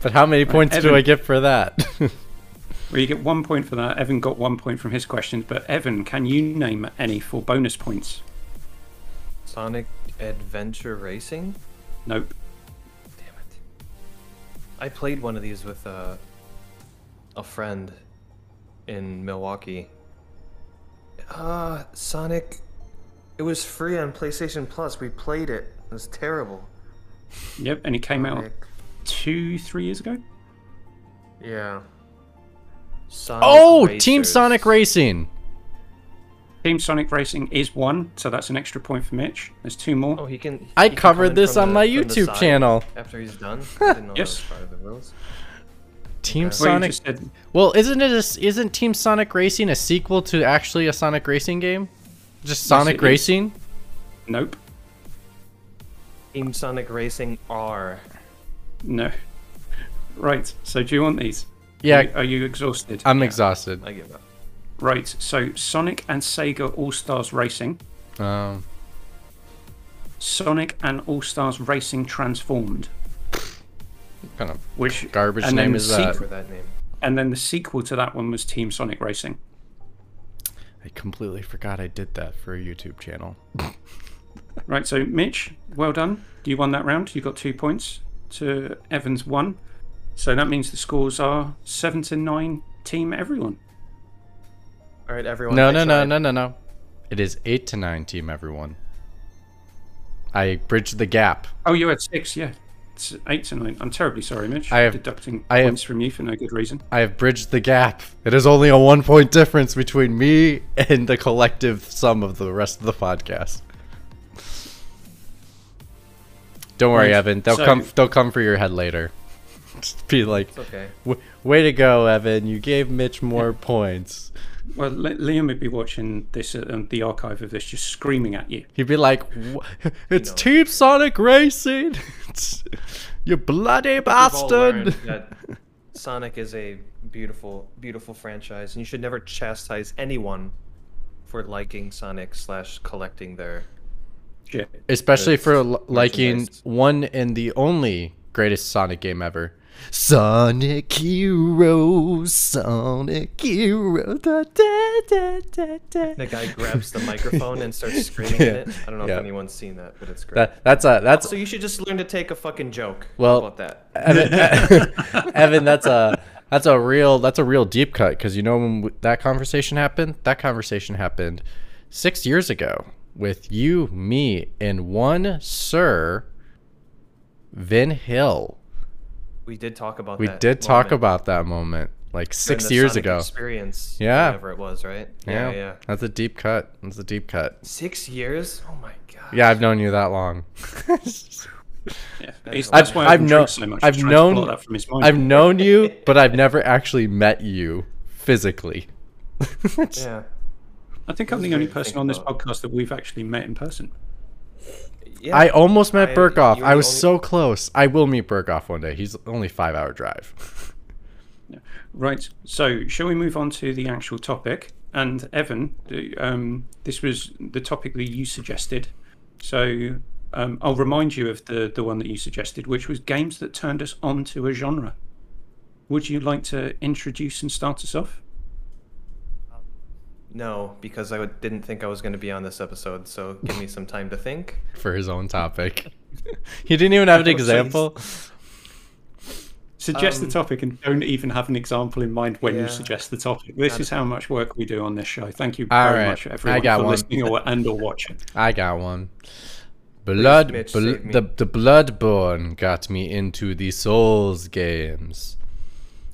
but how many points do I get for that? *laughs* Well, you get one point for that. Evan got one point from his questions, but Evan, can you name any for bonus points? Sonic Adventure Racing? Nope. Damn it. I played one of these with uh, a friend in Milwaukee. Uh, Sonic. It was free on PlayStation Plus. We played it. It was terrible. Yep, and it came out two, three years ago. Yeah. Sonic oh, Team Sonic Racing. Team Sonic Racing is one, so that's an extra point for Mitch. There's two more. Oh, he can. I can covered this on the- my YouTube channel. After he's done. *laughs* I didn't know Yes. that was part of the rules. Team Okay. Sonic. just said Well, isn't it a, isn't Team Sonic Racing a sequel to actually a Sonic Racing game? Just Sonic it is. Racing? nope, Team Sonic Racing R. no. Right, so do you want these? Yeah, Are you, are you exhausted? I'm Yeah. exhausted. I give up. Right, so Sonic and Sega All Stars Racing, Um, Sonic and All Stars Racing Transformed, kind of which garbage name is that? For that name. and then the sequel to that one was Team Sonic Racing. I completely forgot I did that for a YouTube channel. Right, so Mitch, well done. You won that round. You got two points to Evans one. So that means the scores are seven to nine. Team everyone. All right, everyone. No, I no, no, no, no, no. It is eight to nine, team everyone. I bridged the gap. Oh, you had six. Yeah, it's eight to nine. I'm terribly sorry, Mitch. I have- deducting I have- points from you for no good reason. I have bridged the gap. It is only a one point difference between me and the collective sum of the rest of the podcast. Don't worry, Evan. They'll so- come. They'll come for your head later. Just *laughs* be like, It's okay. "Way to go, Evan! You gave Mitch more *laughs* points." Well, Li- Liam would be watching this at um, the archive of this, just screaming at you. He'd be like, *laughs* "Wha- "It's No. Team Sonic Racing! It's- you bloody We've all learned bastard!" Sonic is a beautiful, beautiful franchise, and you should never chastise anyone for liking Sonic slash collecting their. Shit. Especially for l- liking one and the only greatest Sonic game ever. Sonic Heroes, Sonic Heroes. Da, da, da, da, da. The guy grabs the microphone and starts screaming *laughs* Yeah, it. I don't know yeah. if anyone's seen that, but it's great. That, that's a that's so you should just learn to take a fucking joke. Well- How about that? Evan, *laughs* *laughs* Evan, that's a that's a real that's a real deep cut because you know when that conversation happened. That conversation happened six years ago with you, me, and one Sir Vin Hill. We did talk about We that. did talk moment about that moment like six the years Sonic ago. Experience. Yeah. Whatever it was, right? Yeah, Yeah, yeah. That's a deep cut. That's a deep cut. Six years? Oh my god. Yeah, I've known you that long. *laughs* Yeah. That's He's- a why I've I've known- known so much. I've He's trying to known- that from his mind. I've known you, but I've never actually met you physically. Yeah. *laughs* I think I'm the only person on this about. podcast that we've actually met in person. Yeah. I almost met I- Burkoff. I was only- so close. I will meet Burkoff one day. He's only five hour drive. *laughs* Right. So, shall we move on to the actual topic? And Evan, um, this was the topic that you suggested. So, um, I'll remind you of the the one that you suggested, which was games that turned us on to a genre. Would you like to introduce and start us off? No, because I would- didn't think I was going to be on this episode, so give me some time to think. for his own topic. *laughs* he didn't even have an example. suggest Um, the topic and don't even have an example in mind when Yeah. you suggest the topic. This is how much work we do on this show. Thank you All very right, much, I everyone, got for one. listening or, and or watching. *laughs* I got one. Blood, Mitch, bl- the the Bloodborne got me into the Souls games.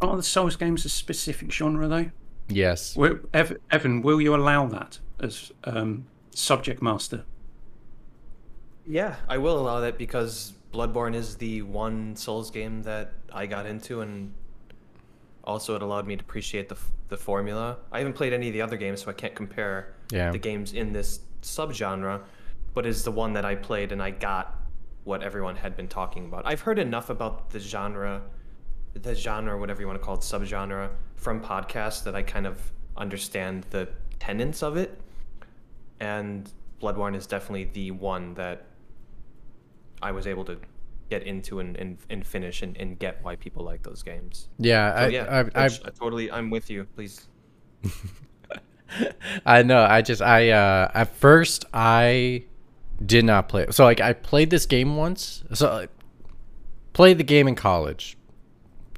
Are the Souls games a specific genre, though? Yes. Evan, will you allow that as um, subject master? Yeah, I will allow that because Bloodborne is the one Souls game that I got into, and also it allowed me to appreciate the the formula. I haven't played any of the other games, so I can't compare Yeah. the games in this subgenre, but is the one that I played and I got what everyone had been talking about. I've heard enough about the genre, the genre, whatever you want to call it, subgenre, from podcasts that I kind of understand the tenets of it. And Bloodborne is definitely the one that I was able to get into and, and, and finish and, and get why people like those games. Yeah, So I, yeah, I, I, I totally, I'm with you. Please. *laughs* I know. I just, I, uh, at first, I did not play. So, like, I played this game once. So, I played the game in college.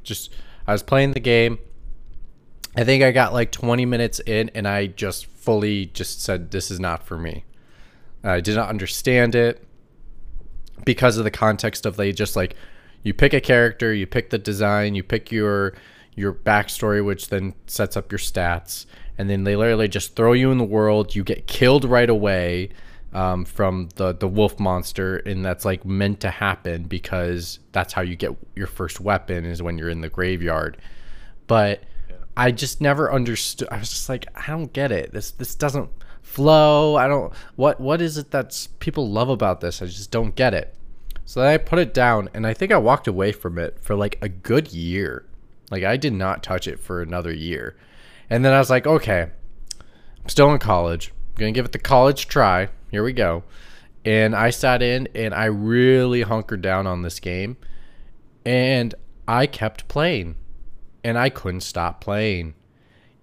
Just, I was playing the game. I think I got like 20 minutes in, and I just fully just said, "This is not for me." I did not understand it because of the context of they just like you pick a character, you pick the design, you pick your your backstory, which then sets up your stats, and then they literally just throw you in the world. You get killed right away um, from the the wolf monster, and that's like meant to happen because that's how you get your first weapon is when you're in the graveyard. But I just never understood. I was just like, I don't get it. This this doesn't flow. I don't. What what is it that people love about this? I just don't get it. So then I put it down, and I think I walked away from it for like a good year. Like I did not touch it for another year, and then I was like, okay, I'm still in college. I'm gonna give it the college try. Here we go. And I sat in and I really hunkered down on this game, and I kept playing and I couldn't stop playing.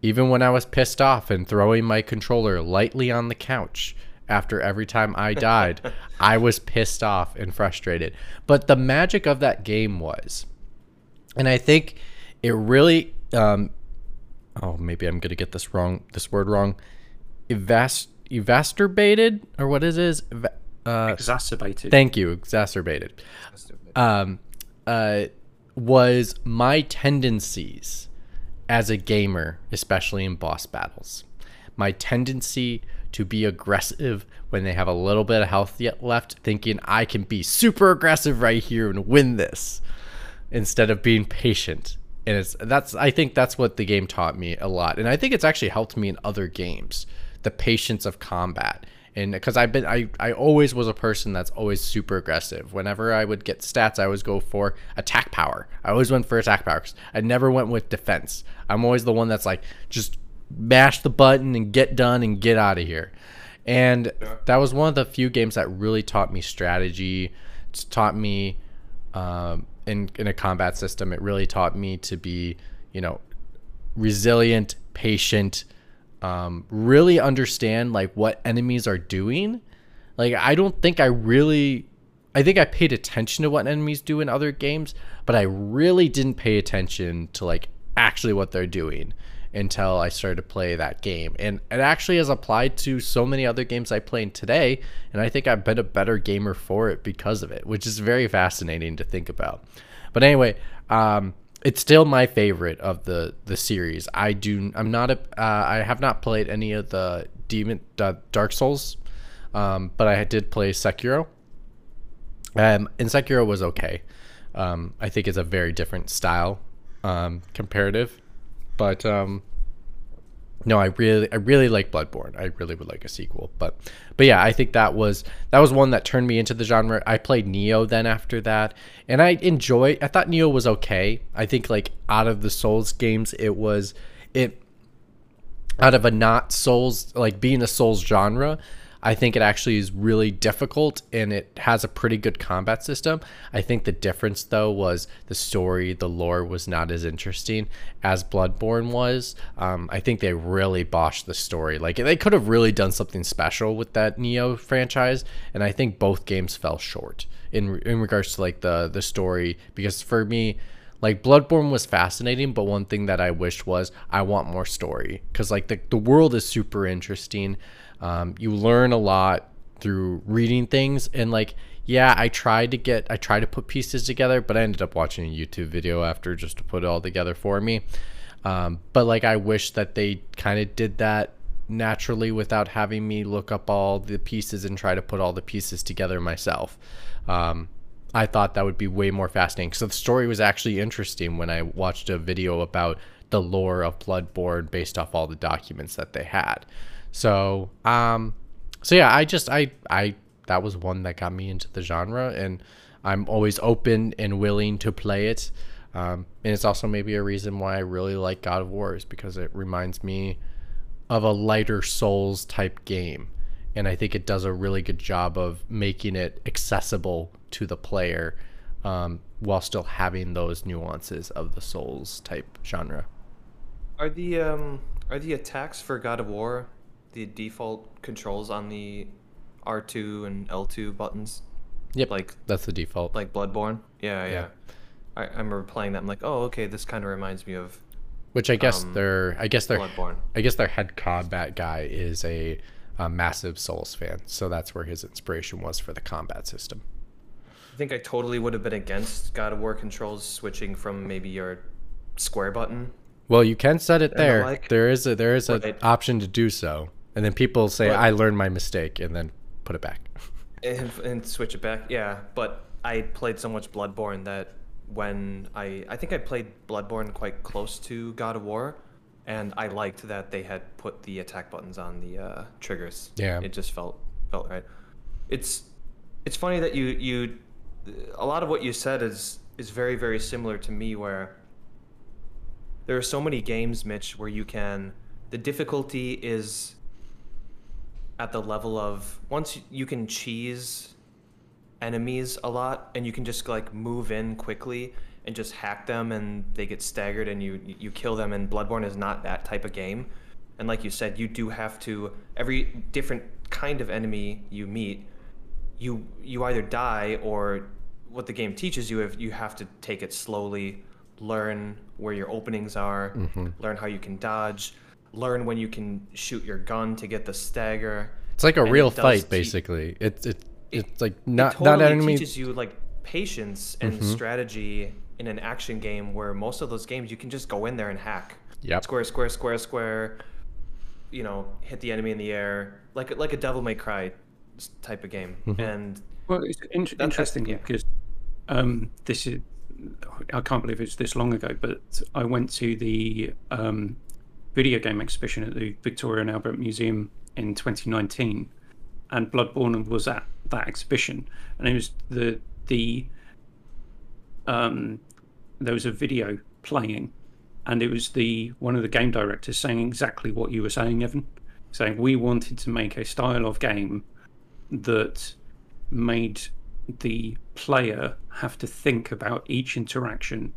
Even when I was pissed off and throwing my controller lightly on the couch after every time I died, *laughs* I was pissed off and frustrated. But the magic of that game was, and I think it really, um, oh, maybe I'm gonna get this wrong, this word wrong, evast, evasturbated or what is it? Uh, Exacerbated. thank you, exacerbated um, uh, was my tendencies as a gamer, especially in boss battles. My tendency to be aggressive when they have a little bit of health yet left, thinking I can be super aggressive right here and win this, instead of being patient. And it's that's I think that's what the game taught me a lot, and I think it's actually helped me in other games, the patience of combat and because I've been I, I always was a person that's always super aggressive. Whenever I would get stats, I always go for attack power. I always went for attack power. 'cause I never went with defense. I'm always the one that's like just mash the button and get done and get out of here. And that was one of the few games that really taught me strategy. It's taught me um, in in a combat system. It really taught me to be you know resilient, patient, um, really understand like what enemies are doing. Like I don't think I really I think I paid attention to what enemies do in other games, but I really didn't pay attention to like actually what they're doing until I started to play that game. And it actually has applied to so many other games I play today, and I think I've been a better gamer for it because of it, which is very fascinating to think about. But anyway, um, it's still my favorite of the the series. I do. I'm not a. Uh, I have not played any of the Demon uh, Dark Souls, um, but I did play Sekiro. Um, and Sekiro was okay. Um, I think it's a very different style, um, comparative, but um, no, I really, I really like Bloodborne. I really would like a sequel, but, but yeah, I think that was that was one that turned me into the genre. I played Nioh then after that, and I enjoy. I thought Nioh was okay. I think like out of the Souls games, it was it out of a not Souls like being a Souls genre. I think it actually is really difficult and it has a pretty good combat system. I think the difference though was the story, the lore was not as interesting as Bloodborne was. Um, I think they really boshed the story. Like they could have really done something special with that Nioh franchise, and I think both games fell short in in regards to like the the story. Because for me, Like Bloodborne was fascinating, but one thing that I wished was I want more story because like the the world is super interesting. Um, you learn a lot through reading things and like yeah, I tried to get I tried to put pieces together, but I ended up watching a YouTube video after just to put it all together for me. Um, but like I wish that they kind of did that naturally without having me look up all the pieces and try to put all the pieces together myself. Um, I thought that would be way more fascinating. So the story was actually interesting when I watched a video about the lore of Bloodborne based off all the documents that they had. So, um, so yeah, I just I I that was one that got me into the genre, and I'm always open and willing to play it. Um, and it's also maybe a reason why I really like God of War is because it reminds me of a lighter Souls type game, and I think it does a really good job of making it accessible to the player um, while still having those nuances of the Souls type genre. Are the um, are the attacks for God of War the default controls on the R2 and L2 buttons? Yep, Like that's the default. like Bloodborne? Yeah, yeah. Yeah. I, I remember playing that. I'm like, oh, okay, this kind of reminds me of Which I guess um, their I guess their Bloodborne. I guess their head combat guy is a, a massive Souls fan, so that's where his inspiration was for the combat system. I think I totally would have been against God of War controls switching from maybe your square button. Well, you can set it there. like. There is a there is an Right. option to do so, and then people say, But- "I learned my mistake," and then put it back. *laughs* and, and switch it back. Yeah, but I played so much Bloodborne that when I I think I played Bloodborne quite close to God of War, and I liked that they had put the attack buttons on the uh, triggers. Yeah. it just felt felt right. It's it's funny that you you a lot of what you said is is very very similar to me where there are so many games mitch where you can the difficulty is at the level of once you can cheese enemies a lot and you can just like move in quickly and just hack them and they get staggered and you you kill them and bloodborne is not that type of game. And like you said you do have to every different kind of enemy you meet you you either die or what the game teaches you if you have to take it slowly learn where your openings are mm-hmm. learn how you can dodge learn when you can shoot your gun to get the stagger It's like a And real does fight, te- basically. It's it, it- it's like it not totally not enemy. teaches you like patience and Mm-hmm. strategy in an action game where most of those games you can just go in there and hack Yep. square square square square you know hit the enemy in the air like like a devil may cry type of game Mm-hmm. and Well, it's in- that- interesting yeah. because um, this is. I can't believe it's this long ago, but I went to the um, video game exhibition at the Victoria and Albert Museum in 2019, and Bloodborne was at that exhibition, and it was the the um, there was a video playing, and it was the one of the game directors saying exactly what you were saying, Evan, saying we wanted to make a style of game that made the player have to think about each interaction.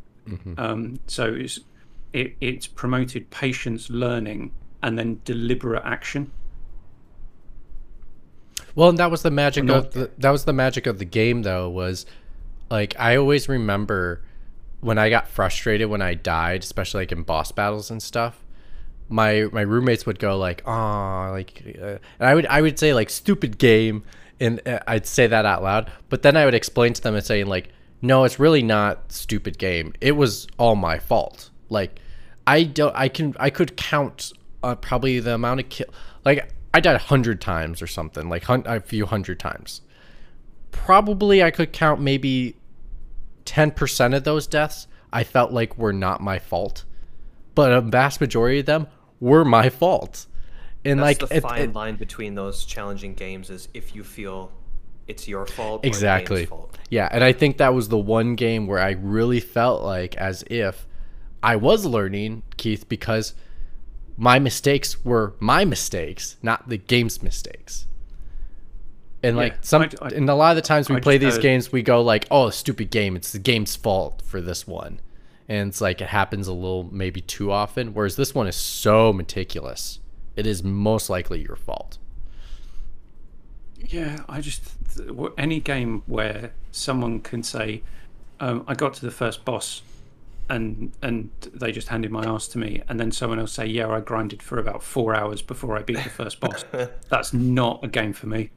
Um, so it's, it, it's promoted patience, learning, and then deliberate action. Well, and that was the magic No. of the, that was the magic of the game though was like I always remember when I got frustrated when I died, especially like in boss battles and stuff. My my roommates would go like, "Oh, like," uh, and I would I would say like "stupid game," and uh, I'd say that out loud. But then I would explain to them and saying like, "No, it's really not stupid game. It was all my fault. Like, I don't. I can. I could count uh, probably the amount of kill. Like, I died a hundred times or something. Like hun- a few hundred times. Probably I could count maybe ten percent of those deaths. I felt like were not my fault, but a vast majority of them were my fault. And that's like the it- fine it- line between those challenging games is if you feel it's your fault exactly fault. yeah and i think that was the one game where i really felt like as if i was learning keith because my mistakes were my mistakes not the game's mistakes. And like Yeah, some I- I- and a lot of the times we I play these heard- games we go like oh stupid game. It's the game's fault for this one. And it's like it happens a little maybe too often whereas this one is so meticulous. It is most likely your fault. Yeah, I just any game where someone can say, um, "I got to the first boss and and they just handed my ass to me, and then someone else say, "Yeah, I grinded for about four hours before I beat the first boss." *laughs* That's not a game for me.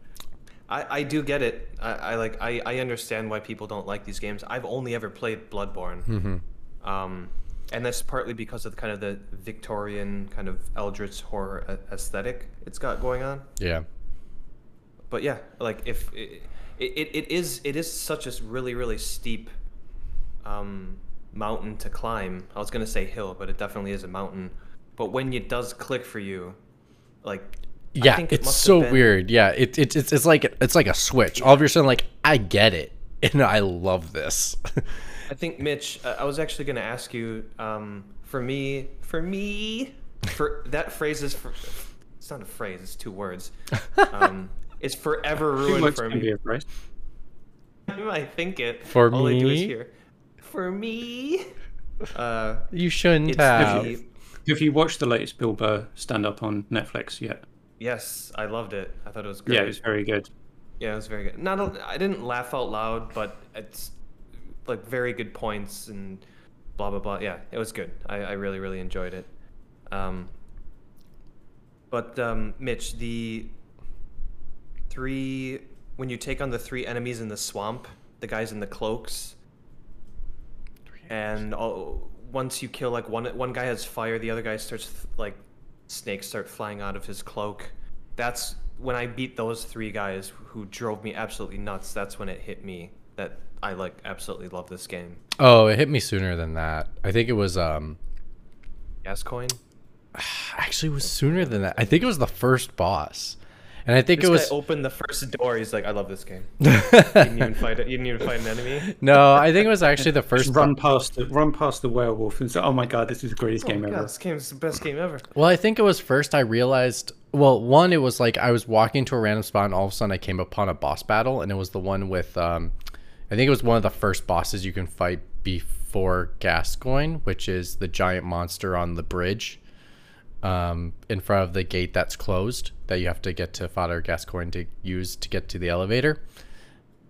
I, I do get it. I, I like I, I understand why people don't like these games. I've only ever played Bloodborne, Mm-hmm. um, and that's partly because of the, kind of the Victorian kind of Eldritch horror aesthetic it's got going on. Yeah. But yeah, like if it, it, it is it is such a really really steep um, mountain to climb. I was gonna say hill, but it definitely is a mountain. But when it does click for you, like I Yeah, think it it's must have so been- weird. Yeah, it, it, it's it's like it's like a switch. All of a sudden, like I get it, *laughs* and I love this. I think Mitch, uh, I was actually going to ask you. Um, for me, for me, for that phrase is. For, it's not a phrase. It's two words. Um, *laughs* it's forever Too ruined much for can be me. a phrase. *laughs* I think it. For All I do is me? Hear. For me. Uh, you shouldn't it's have. the, Have you watched the latest Bill Burr stand up on Netflix yet? yes, I loved it. I thought it was great. Yeah, it's very good. Yeah, it was very good. Not a, I didn't laugh out loud, but it's like very good points and blah blah blah. Yeah, it was good. I, I really really enjoyed it. Um, but um, Mitch, the three when you take on the three enemies in the swamp, the guys in the cloaks, and all, once you kill like one one guy has fire, the other guy starts like snakes start flying out of his cloak. That's when I beat those three guys who drove me absolutely nuts. That's when it hit me that I like absolutely love this game. Oh, it hit me sooner than that. I think it was um Gascoigne. *sighs* actually it was sooner than that. I think it was the first boss. And I think This it was guy opened the first door. He's like, "I love this game." *laughs* you didn't even fight. It, you didn't even fight an enemy. No, I think it was actually the first Just run past the run past the werewolf and say, "Oh my god, this is the greatest Oh game my ever." This game is the best game ever. Well, I think it was first I realized. Well, one, it was like I was walking to a random spot, and all of a sudden I came upon a boss battle, and it was the one with. Um, I think it was one of the first bosses you can fight before Gascoigne, which is the giant monster on the bridge, um, in front of the gate that's closed that you have to get to Father Gascoigne to use to get to the elevator.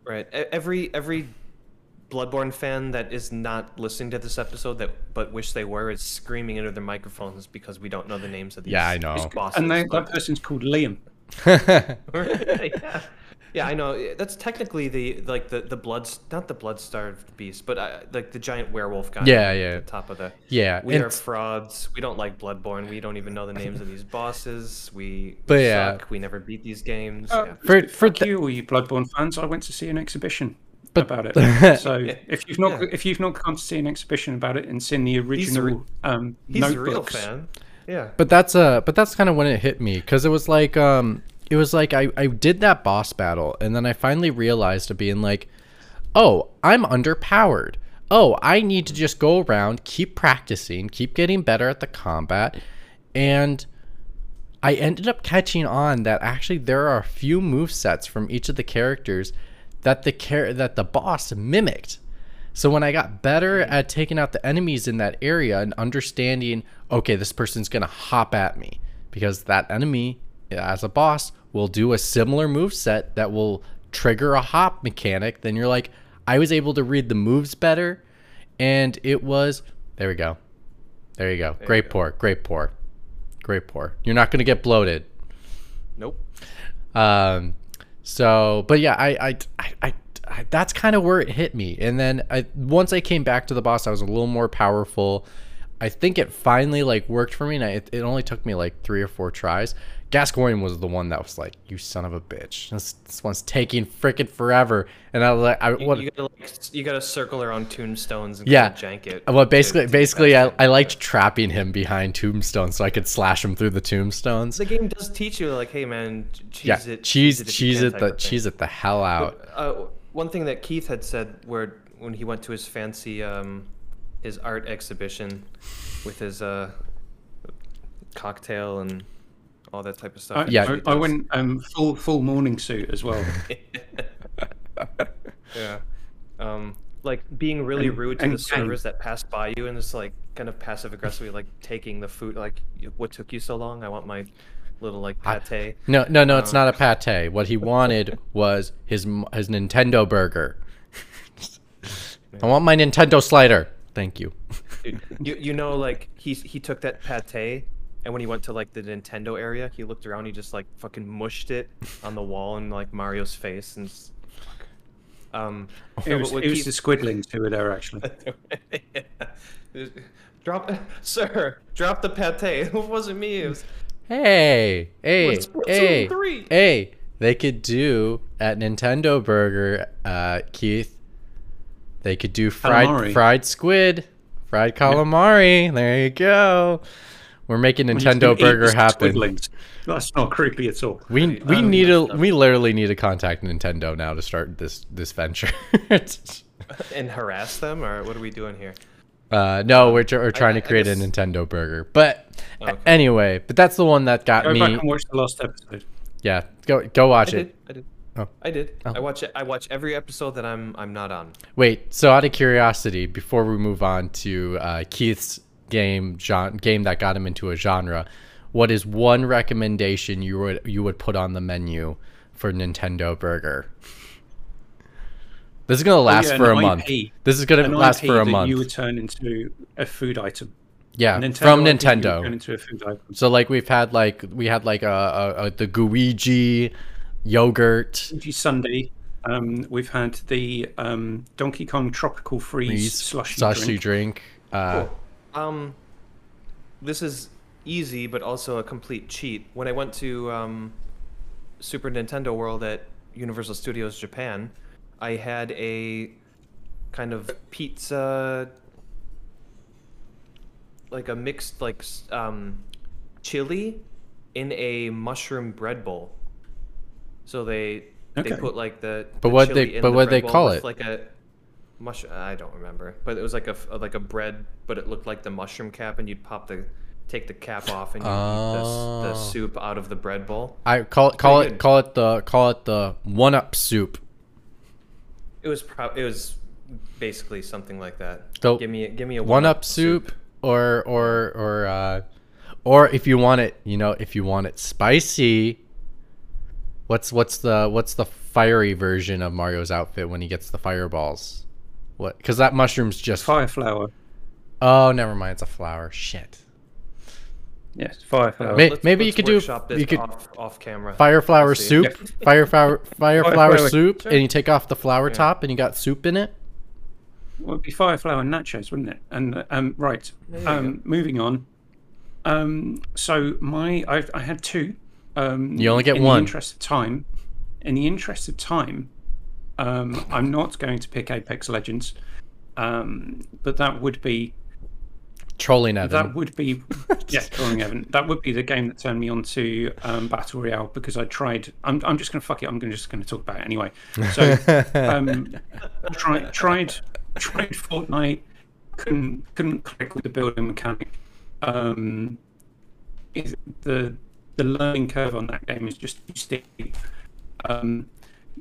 Right. Every every Bloodborne fan that is not listening to this episode that but wish they were is screaming into their microphones because we don't know the names of these. Yeah, I know. bosses. And they, that person's called Liam. *laughs* yeah. Yeah, I know. That's technically the like the the blood not the blood starved beast, but uh, like the giant werewolf guy. Yeah, at yeah. The top of the. Yeah, We are frauds. We don't like Bloodborne. We don't even know the names of these bosses. We But yeah. suck. We never beat these games. Uh, yeah. For for Fuck the, you, all you Bloodborne fans! I went to see an exhibition But- about it. *laughs* So Yeah. if you've not Yeah. if you've not come to see an exhibition about it and seen the original re- um, He's a real notebooks, fan. Yeah. But that's uh but that's kind of when it hit me cuz it was like um it was like I I did that boss battle and then I finally realized to being like oh, I'm underpowered. Oh, I need to just go around, keep practicing, keep getting better at the combat and I ended up catching on that actually there are a few move sets from each of the characters that the char- that the boss mimicked. So when I got better at taking out the enemies in that area and understanding, okay, this person's gonna hop at me because that enemy, as a boss, will do a similar move set that will trigger a hop mechanic. Then you're like, I was able to read the moves better, and it was there we go, there you go, great go. pour, great pour, great pour. You're not gonna get bloated. Nope. Um, so, but yeah, I, I, I, I, I that's kind of where it hit me. And then I, once I came back to the boss, I was a little more powerful. I think it finally like worked for me, and I, it, it only took me like three or four tries. Gascoigne was the one that was like, "You son of a bitch! This, this one's taking freaking forever." And I was like, "I You, what?" you gotta like you gotta circle around tombstones and Yeah. jank it. Well, to- basically, to basically, I. I liked trapping him behind tombstones so I could slash him through the tombstones. The game does teach you like, hey man, cheese yeah, it, cheese, if you cheese it, the cheese it the hell out. Uh, one thing that Keith had said, where when he went to his fancy, um, his art exhibition, with his uh, cocktail and all that type of stuff. I, Yeah. I, I went um, full full morning suit as well. *laughs* yeah. Um, like being really And- rude to and the servers that pass by you and just like kind of passive aggressively like taking the food. Like, what took you so long? I want my little like I- pate. No, no, no. It's Um, not a pate. What he wanted *laughs* was his his Nintendo burger. *laughs* I want my Nintendo slider. Thank you. you you know like he he took that pate and when he went to like the Nintendo area, he looked around, he just like fucking mushed it on the wall in like Mario's face and fuck. Um It was, it was Keith- the squidlings who were there actually. *laughs* drop *laughs* sir, drop the pate. *laughs* It wasn't me. It was Hey, hey, What's Splatoon hey, 3? hey. They could do at Nintendo Burger, uh, Keith. They could do fried Calamari. fried squid, fried calamari. There you go. We're making Nintendo Burger happen. squidlings. That's not creepy at all. We we Um, need a we literally need to contact Nintendo now to start this this venture. *laughs* and harass them or what are we doing here? uh, no, we're, tr- we're trying I to create guess- a Nintendo Burger, but Okay. anyway, but that's the one that got Go me. back and watch the last episode. Yeah, go go I watch it. did. I did. Oh. I did. Oh. I watch it. I watch every episode that I'm I'm not on. Wait, so out of curiosity, before we move on to uh, Keith's game genre, game that got him into a genre, what is one recommendation you would you would put on the menu for Nintendo Burger? This is gonna last Oh, yeah, for a an month. This is gonna An last IP for a that month. You would turn into a food item. yeah, Nintendo from IP Nintendo. Turn into a food item. So like we've had like we had like a, a, a the Guigi yogurt Luigi Sunday. Um, we've had the um, Donkey Kong Tropical Freeze freeze slushy, slushy drink. drink. Uh, Um, this is easy, but also a complete cheat. When I went to um, Super Nintendo World at Universal Studios Japan, I had a kind of pizza, like a mixed like um, chili in a mushroom bread bowl. So they they put like the But the what chili they- but the what they call it? Like a mush. I don't remember, but it was like a like a bread, but it looked like the mushroom cap, and you'd pop the take the cap off and you eat the, the Oh. soup out of the bread bowl. I call it call it call it the call it the one up soup. It was pro- it was basically something like that. So, give me a, give me a one up soup, or or or uh or if you want it you know if you want it spicy what's what's the what's the fiery version of mario's outfit when he gets the fireballs what because that mushroom's just Fire flower. oh never mind it's a flower shit Yes, fire flower. May- Let's- maybe you let's could do- this you could- off, off camera. fire flower soup *laughs* fire flower fire flower flower, soup sure. and you take off the flower Yeah. top and you got soup in it Well, it'd be fire flower nachos, wouldn't it? And um, right, There you um, moving on. Um, so my, I, I had two. Um, You only get in one. The interest of time, in the interest of time, um, I'm not going to pick Apex Legends, um, but that would be trolling evan that would be *laughs* yeah, trolling Evan. That would be the game that turned me on to um, Battle Royale because I tried. I'm, I'm just going to fuck it. I'm gonna, just going to talk about it anyway. So *laughs* um, tried tried tried Fortnite. Couldn't couldn't click with the building mechanic. Um, the the learning curve on that game is just too steep. Um,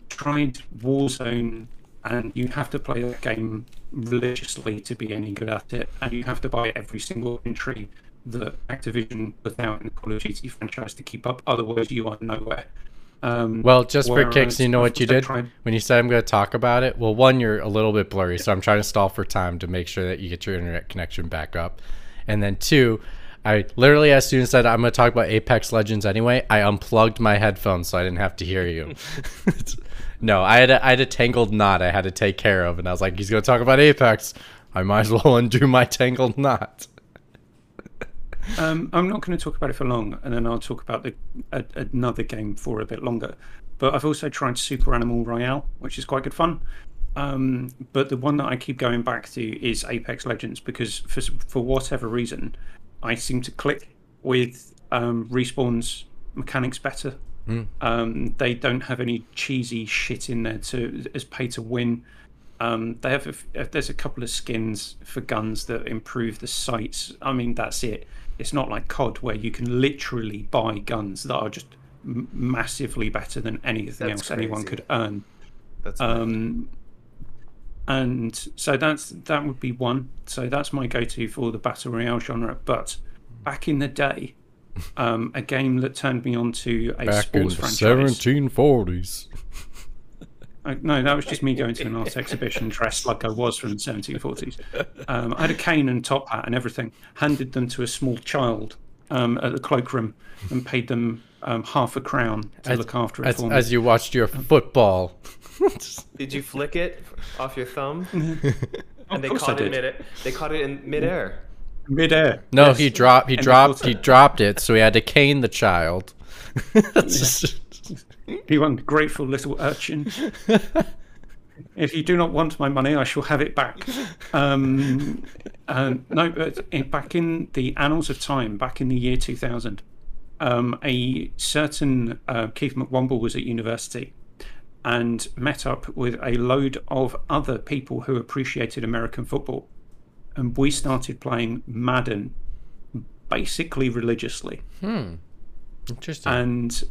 tried Warzone, and you have to play that game religiously to be any good at it, and you have to buy every single entry that Activision put out in the Call of Duty franchise to keep up. Otherwise, you are nowhere. Um, Well, just for kicks, you know what you did tried- when you said I'm going to talk about it. Well, one, you're a little bit blurry, so I'm trying to stall for time to make sure that you get your internet connection back up. And then two, I literally, as soon as I said I'm going to talk about Apex Legends anyway, I unplugged my headphones so I didn't have to hear you. *laughs* no, I had a, I had a tangled knot I had to take care of, and I was like, he's going to talk about Apex. I might as well *laughs* undo my tangled knot. *laughs* Um, I'm not going to talk about it for long, and then I'll talk about the a, another game for a bit longer. But I've also tried Super Animal Royale, which is quite good fun. Um, but the one that I keep going back to is Apex Legends because for for whatever reason, I seem to click with um, Respawn's mechanics better. Um, they don't have any cheesy shit in there to as pay to win. Um, they have a f- uh, there's a couple of skins for guns that improve the sights. I mean that's it. It's not like COD where you can literally buy guns that are just massively better than anything That's else anyone could earn. That's Um, and so that's that would be one. So that's my go-to for the battle royale genre. But back in the day, *laughs* um, a game that turned me on to a Back in sports the franchise. 1740s. No, that was just me going to an art exhibition dressed like I was from the 1740s. Um, I had a cane and top hat and everything. Handed them to a small child um, at the cloakroom and paid them um, half a crown to As- look after it As, for me. as you watched your football. *laughs* Did you flick it off your thumb? *laughs* Of and they course I caught it did. mid they caught it in midair. Midair. no, Yes. he dropped. He And dropped. He dropped it, so he had to cane the child. *laughs* You want grateful little urchin. if you do not want my money, I shall have it back. Um, and no, but in, back in the annals of time, back in the year 2000, um, a certain uh, Keith McWomble was at university and met up with a load of other people who appreciated American football. And we started playing Madden basically religiously. Interesting. And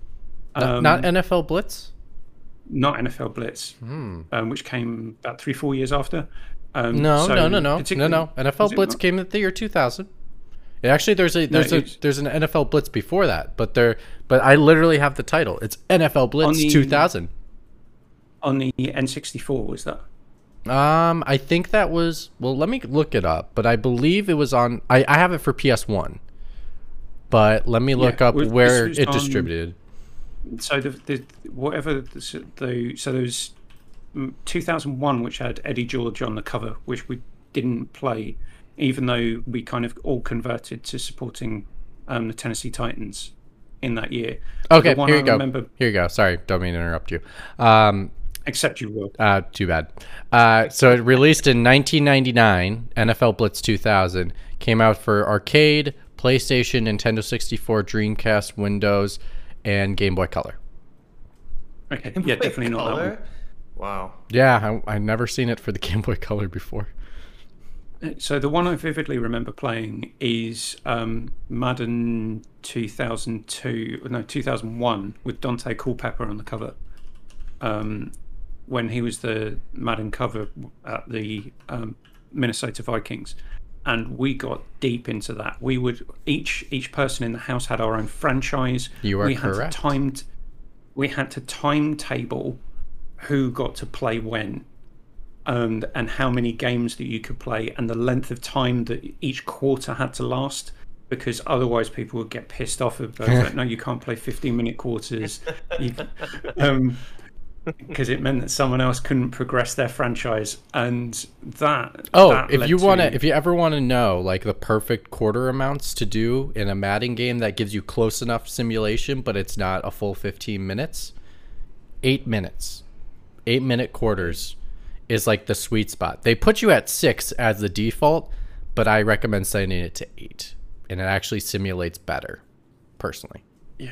Not- um, not NFL Blitz. not NFL Blitz, Hmm. um, which came about three, four years after. Um, No, so no, no, no, no, no. NFL Blitz not? came in the year 2000. Yeah, actually, there's a there's a there's an NFL Blitz before that, but there but I literally have the title. It's NFL Blitz the- 2000. On the N64. Was that? Um, I think that was well. Let me look it up, but I believe it was on. I I have it for PS1, but let me look Yeah, up was- where it on- distributed. So the, the whatever the, so the so there was mm, 2001, which had Eddie George on the cover, which we didn't play, even though we kind of all converted to supporting um, the Tennessee Titans in that year. Okay, one here I go. remember- Here you go. Sorry, don't mean to interrupt you. Um, Except you will. Uh, too bad. Uh, so it released in 1999. NFL Blitz 2000 came out for arcade, PlayStation, Nintendo 64, Dreamcast, Windows, and Game Boy Color. Okay, yeah, Wait, definitely not that one. Wow. Yeah, I, I've never seen it for the *laughs* Game Boy Color before. So the one I vividly remember playing is um, Madden 2002, no 2001, with Daunte Culpepper on the cover. Um, when he was the Madden cover at the um, Minnesota Vikings, and we got deep into that. We would each each person in the house had our own franchise. You are we had correct. To timed, we had to timetable who got to play when and and how many games that you could play and the length of time that each quarter had to last because otherwise people would get pissed off about like, *laughs* no you can't play 15 minute quarters you, um because it meant that someone else couldn't progress their franchise and that Oh, that if you want to- if you ever want to know like the perfect quarter amounts to do in a Madden game that gives you close enough simulation, but it's not a full 15 minutes, eight minutes, eight minute quarters is like the sweet spot. They put you at six as the default, but I recommend setting it to eight, and it actually simulates better, personally. Yeah,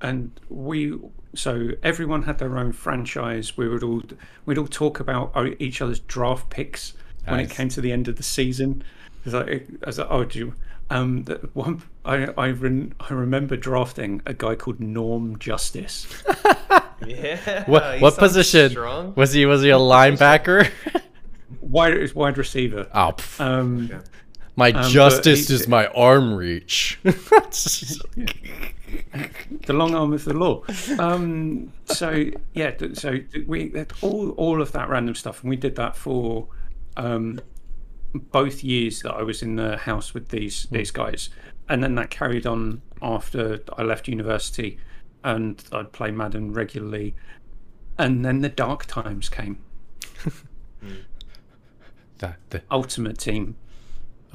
and we so everyone had their own franchise. We would all we'd all talk about each other's draft picks when it came to the end of the season. It's like, I was like, oh, do you, um, the one I I, re- I remember drafting a guy called Norm Justice. *laughs* Yeah. What what position Strong. was he? Was he a linebacker? *laughs* wide wide receiver. oh, pff, Um, my but justice is my arm reach. *laughs* the long arm of the law. Um, so yeah, so we had all all of that random stuff, and we did that for um, both years that I was in the house with these these guys, and then that carried on after I left university, and I'd play Madden regularly, and then the dark times came. That- *laughs* the- Ultimate Team.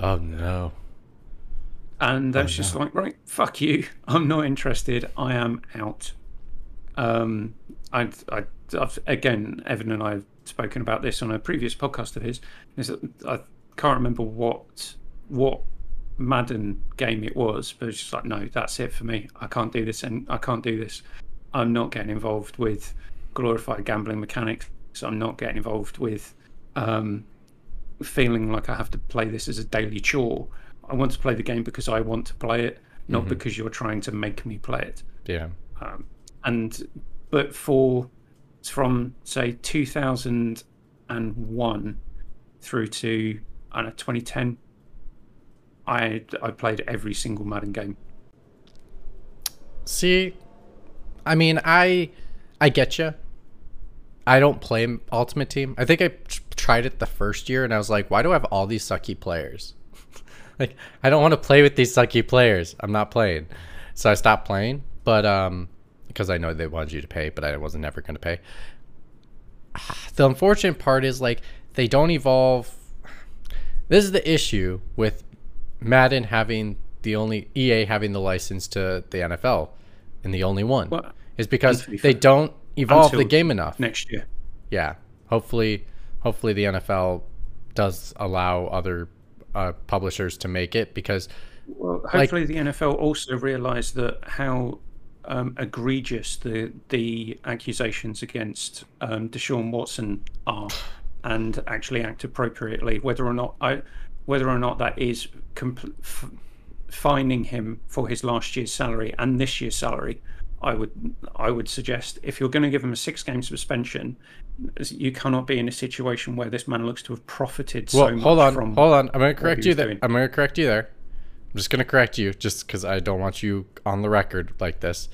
Oh no. and i that's just like right fuck you. I'm not interested. I am out. Um I, I I've, again evan and i've spoken about this on a previous podcast of his. Is that i can't remember what what madden game it was but it's just like no that's it for me. I can't do this and i can't do this. I'm not getting involved with glorified gambling mechanics. So i'm not getting involved with um feeling like I have to play this as a daily chore. I want to play the game because I want to play it, not because you're trying to make me play it. Yeah. Um, and but for from say 2001 through to I don't know 2010, I I played every single Madden game. See, I mean, I I get you. I don't play Ultimate Team. I think I tried it the first year and I was like, why do I have all these sucky players? *laughs* like, I don't want to play with these sucky players. I'm not playing. So I stopped playing, but um, because I know they wanted you to pay, but I wasn't ever going to pay. *sighs* The unfortunate part is like they don't evolve. *sighs* This is the issue with Madden having the only EA having the license to the NFL and the only one Well, is because they don't evolve the game enough. next year. Yeah, hopefully, hopefully the NFL does allow other uh, publishers to make it because Well, Like- hopefully the NFL also realised that how um, egregious the the accusations against um, Deshaun Watson are, and actually act appropriately. Whether or not I, whether or not that is compl- f- fining him for his last year's salary and this year's salary, I would I would suggest if you're going to give him a six game suspension, you cannot be in a situation where this man looks to have profited so well, much hold on, from. hold on. I'm gonna correct you there. doing. I'm gonna correct you there. I'm just gonna correct you just because I don't want you on the record like this.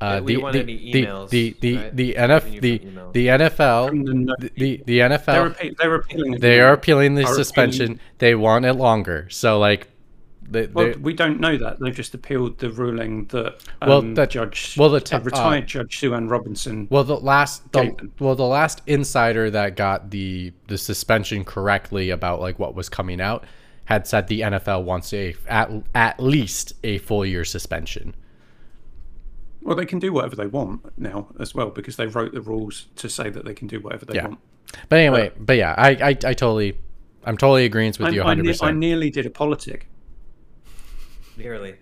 Uh, Yeah, we the, want the, any emails, the the right? the NF you the from emails. the NFL the the, the the they're, NFL they're appealing. it they are appealing the suspension. appealing- They want it longer. So like, they, Well, we don't know that. They've just appealed the ruling that um, Well, that- Judge, well, the t- uh, retired Judge Sue Ann Robinson. Well, the last the, well the last insider that got the the suspension correctly about like what was coming out had said the NFL wants a at at least a full year suspension. Well, they can do whatever they want now as well because they wrote the rules to say that they can do whatever they Yeah. want. But anyway, but yeah, I I, I totally I'm totally agreeing with I, you I, ne- I nearly did a politic. Nearly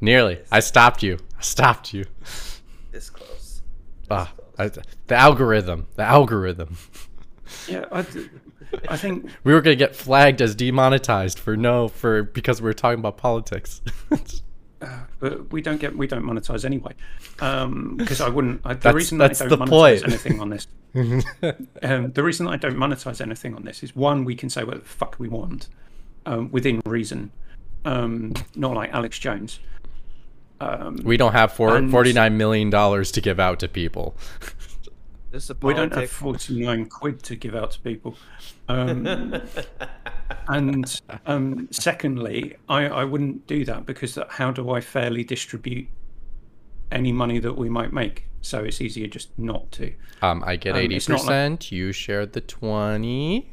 Nearly, I stopped you. I stopped you. this close. Ah, I, the algorithm, the algorithm. Yeah, I, I think *laughs* We were gonna get flagged as demonetized for no for because we were talking about politics. but we don't get we don't monetize anyway because I wouldn't. I, the That's- reason that's that I the don't point. monetize *laughs* anything on this, um, the reason that I don't monetize anything on this is one, we can say whatever the fuck we want um, within reason, um, not like Alex Jones. Um, we don't have four, 49 million dollars to give out to people. This is a we don't have forty nine quid to give out to people. Um, *laughs* and um, secondly, I, I wouldn't do that because how do I fairly distribute any money that we might make? So it's easier just not to. Um, I get Um, eighty it's not like- percent. You share the twenty.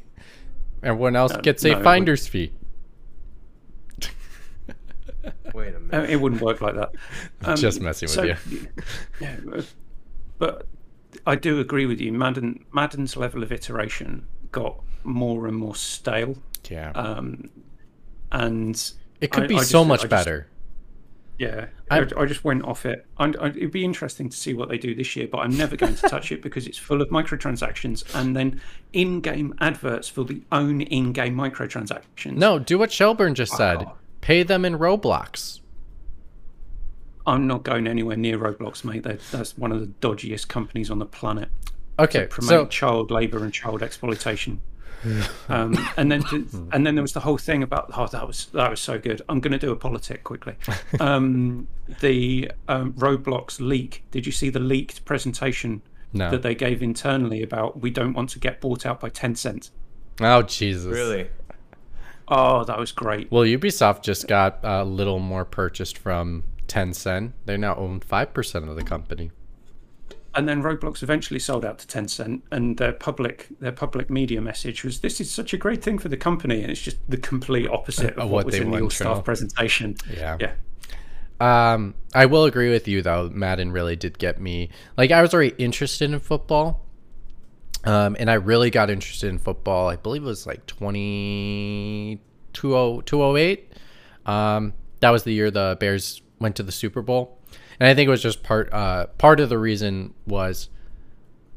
Everyone else Uh, gets a it would- finder's fee. Wait a minute. it wouldn't work like that. *laughs* Um, Just messing with so- you. Yeah, uh, but I do agree with you. Madden Madden's level of iteration got more and more stale, Yeah, um, and it could I- be I so just- much just- better. Yeah, I- I, just went off it. It'd be interesting to see what they do this year, but I'm never going to touch it because it's full of microtransactions and then in-game adverts for the own in-game microtransactions. No, do what Shelburne just said. Wow. Pay them in Roblox. I'm not going anywhere near Roblox, mate. They're, that's one of the dodgiest companies on the planet. Okay, promote so child labor and child exploitation. *laughs* um, and then and then there was the whole thing about oh that was that was so good. I'm going to do a politic quickly. *laughs* Um, the um, Roblox leak. Did you see the leaked presentation no. that they gave internally about we don't want to get bought out by Tencent? Oh Jesus! Really? Oh, that was great. Well, Ubisoft just got a little more purchased from Tencent. They now own five percent of the company. And then Roblox eventually sold out to Tencent, and their public their public media message was, "This is such a great thing for the company," and it's just the complete opposite of Of *laughs* what, what was they in the all staff presentation. Yeah. Yeah. Um, I will agree with you though. Madden really did get me. Like I was already interested in football, um, and I really got interested in football. I believe it was like 20, 20 208. Um, that was the year the Bears went to the Super Bowl, and I think it was just part. Uh, part of the reason was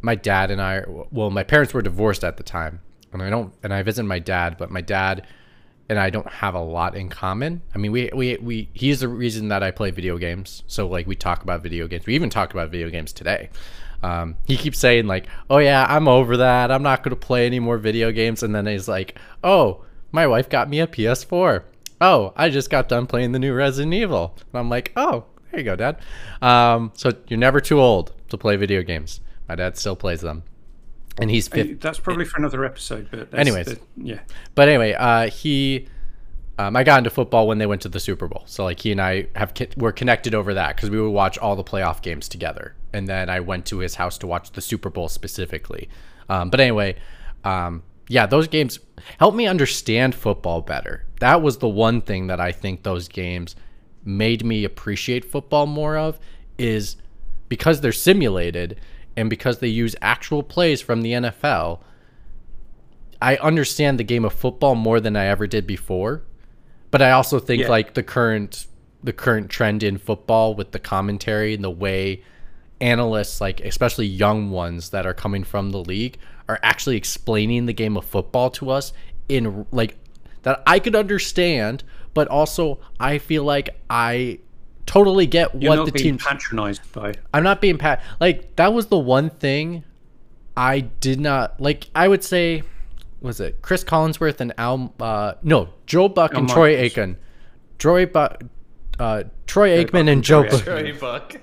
my dad and I. Well, my parents were divorced at the time, and I don't. And I visited my dad, but my dad and I don't have a lot in common. I mean, we we we he's the reason that I play video games. So like we talk about video games. We even talk about video games today. Um, he keeps saying like, "Oh yeah, I'm over that. I'm not going to play any more video games." And then he's like, "Oh, my wife got me a PS4. Oh, I just got done playing the new Resident Evil." And I'm like, "Oh, there you go, Dad." Um, so you're never too old to play video games. My dad still plays them. and he's 50. That's probably for another episode. But Anyways. the- yeah. But anyway, uh, he, um, I got into football when they went to the Super Bowl. So like he and I have were connected over that because we would watch all the playoff games together. And then I went to his house to watch the Super Bowl specifically. Um, but anyway, um, yeah, those games helped me understand football better. That was the one thing that I think those games made me appreciate football more of is because they're simulated and because they use actual plays from the NFL. I understand the game of football more than I ever did before. But I also think Yeah. like the current the current trend in football with the commentary and the way analysts like especially young ones that are coming from the league are actually explaining the game of football to us in like that I could understand, but also I feel like I totally get You're what not the being team patronised by. I'm not being pat. Like that was the one thing I did not like. I would say, was it Chris Collinsworth and Al? Uh, no, Joe Buck Al and Troy Michaels. Aiken. *laughs* Troy Buck, uh, *laughs* Troy Buck Aikman and and Joe Buck. Troy Buck.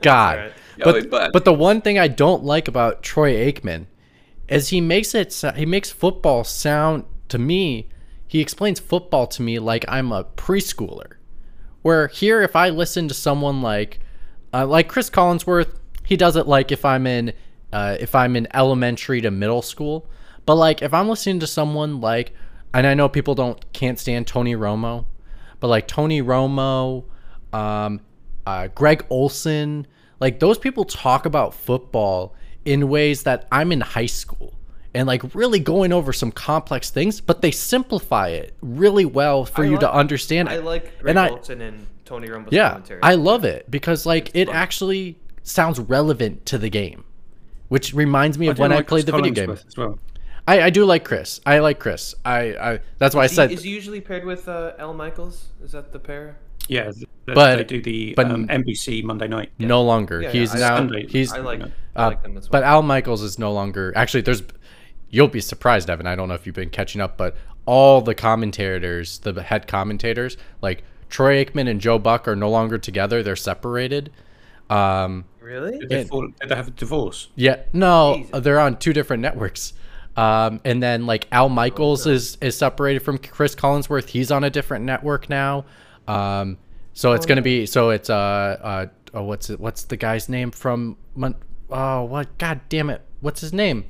God. alright. But, Oh, but- but the one thing I don't like about Troy Aikman is he makes it he makes football sound to me he explains football to me like I'm a preschooler. Where here if I listen to someone like uh, like Chris Collinsworth, he does it like if I'm in uh, if I'm in elementary to middle school. But like if I'm listening to someone like and I know people don't can't stand Tony Romo, but like Tony Romo, um, uh, Greg Olsen, like those people talk about football in ways that I'm in high school and like really going over some complex things, but they simplify it really well for I you like- to understand. I it. like Greg and I, Olsen and Tony Romo's yeah, commentary. I love it because like it actually sounds relevant to the game, which reminds me of do when I like played the Chris video game. As well. I, I do like Chris. I like Chris. I, I that's why I Is he- said is he usually paired with uh, Al Michaels? Is that the pair? Yeah, th- th- But- they do the but- um, NBC Monday night. Yeah. no longer. Yeah, he's yeah, I- now Sunday. he's I like, Uh, I like them as well. But Al Michaels is no longer actually. There's, you'll be surprised, Evan. I don't know if you've been catching up, but all the commentators, the head commentators, like Troy Aikman and Joe Buck, are no longer together. They're separated. Um, really? Did they, and- fall, did they have a divorce? yeah, no, Jesus. they're on two different networks. Um, and then like Al Michaels is is separated from Chris Collinsworth. He's on a different network now. Um, so it's gonna be so it's uh uh oh, what's it what's the guy's name from Mon- oh what god damn it. What's his name?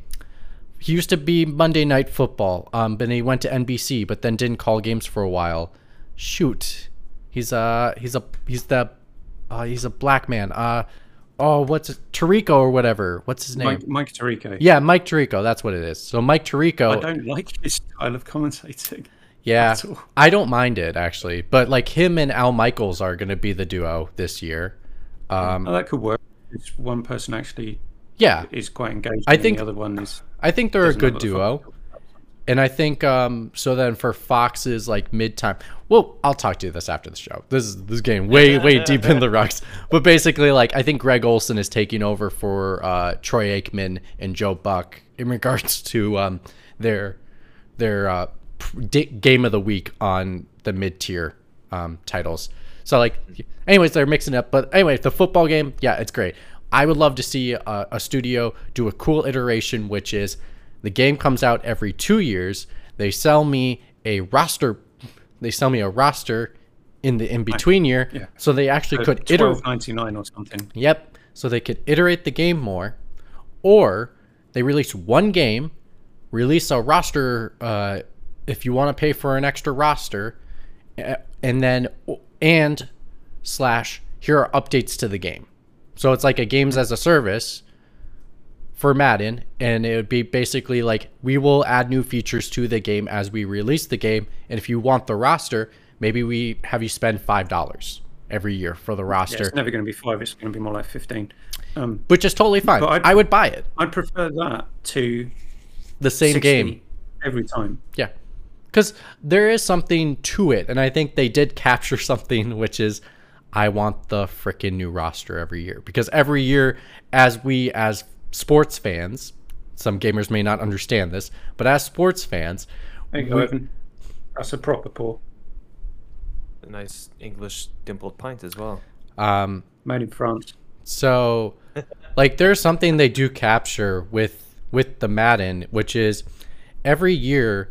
He used to be Monday Night Football um but he went to NBC but then didn't call games for a while. Shoot. He's uh he's a he's the uh he's a black man. Uh oh what's it Tarico or whatever what's his name Mike, Mike Tirico. yeah Mike Tirico that's what it is so Mike Tirico I don't like his style of commentating. *laughs* yeah. I don't mind it actually but like him and Al Michaels are gonna be the duo this year um Oh, that could work. It's one person actually yeah is quite engaged. I think- the other one is. I think they're a good duo. And I think um so then for Fox's like mid time well, I'll talk to you this after the show. This is this is getting way, *laughs* way deep in the rocks. But basically like I think Greg Olsen is taking over for uh Troy Aikman and Joe Buck in regards to um their their uh game of the week on the mid tier um titles. So like anyways, they're mixing up. But anyway, the football game, yeah, it's great. I would love to see a, a studio do a cool iteration, which is the game comes out every two years. They sell me a roster. They sell me a roster in the in between year, Yeah. so they actually Uh, could iterate. ninety nine or something. Yep. So they could iterate the game more, or they release one game, release a roster. Uh, if you want to pay for an extra roster, and then and slash here are updates to the game. So it's like a games as a service for Madden, and it would be basically like we will add new features to the game as we release the game. And if you want the roster, maybe we have you spend five dollars every year for the Yeah, roster, it's never going to be five. It's going to be more like fifteen. Um, which is totally fine. But I'd- buy it. I'd prefer that to The same game. every time. Yeah. Because there is something to it. And I think they did *laughs* capture something, which is I want the freaking new roster every year. Because every year, as we, as sports fans, some gamers may not understand this, but as sports fans, There you go, Evan. That's a proper pour. A nice English dimpled pint as well. um, Made in France. So, *laughs* like, there's something they do capture with with the Madden, which is every year,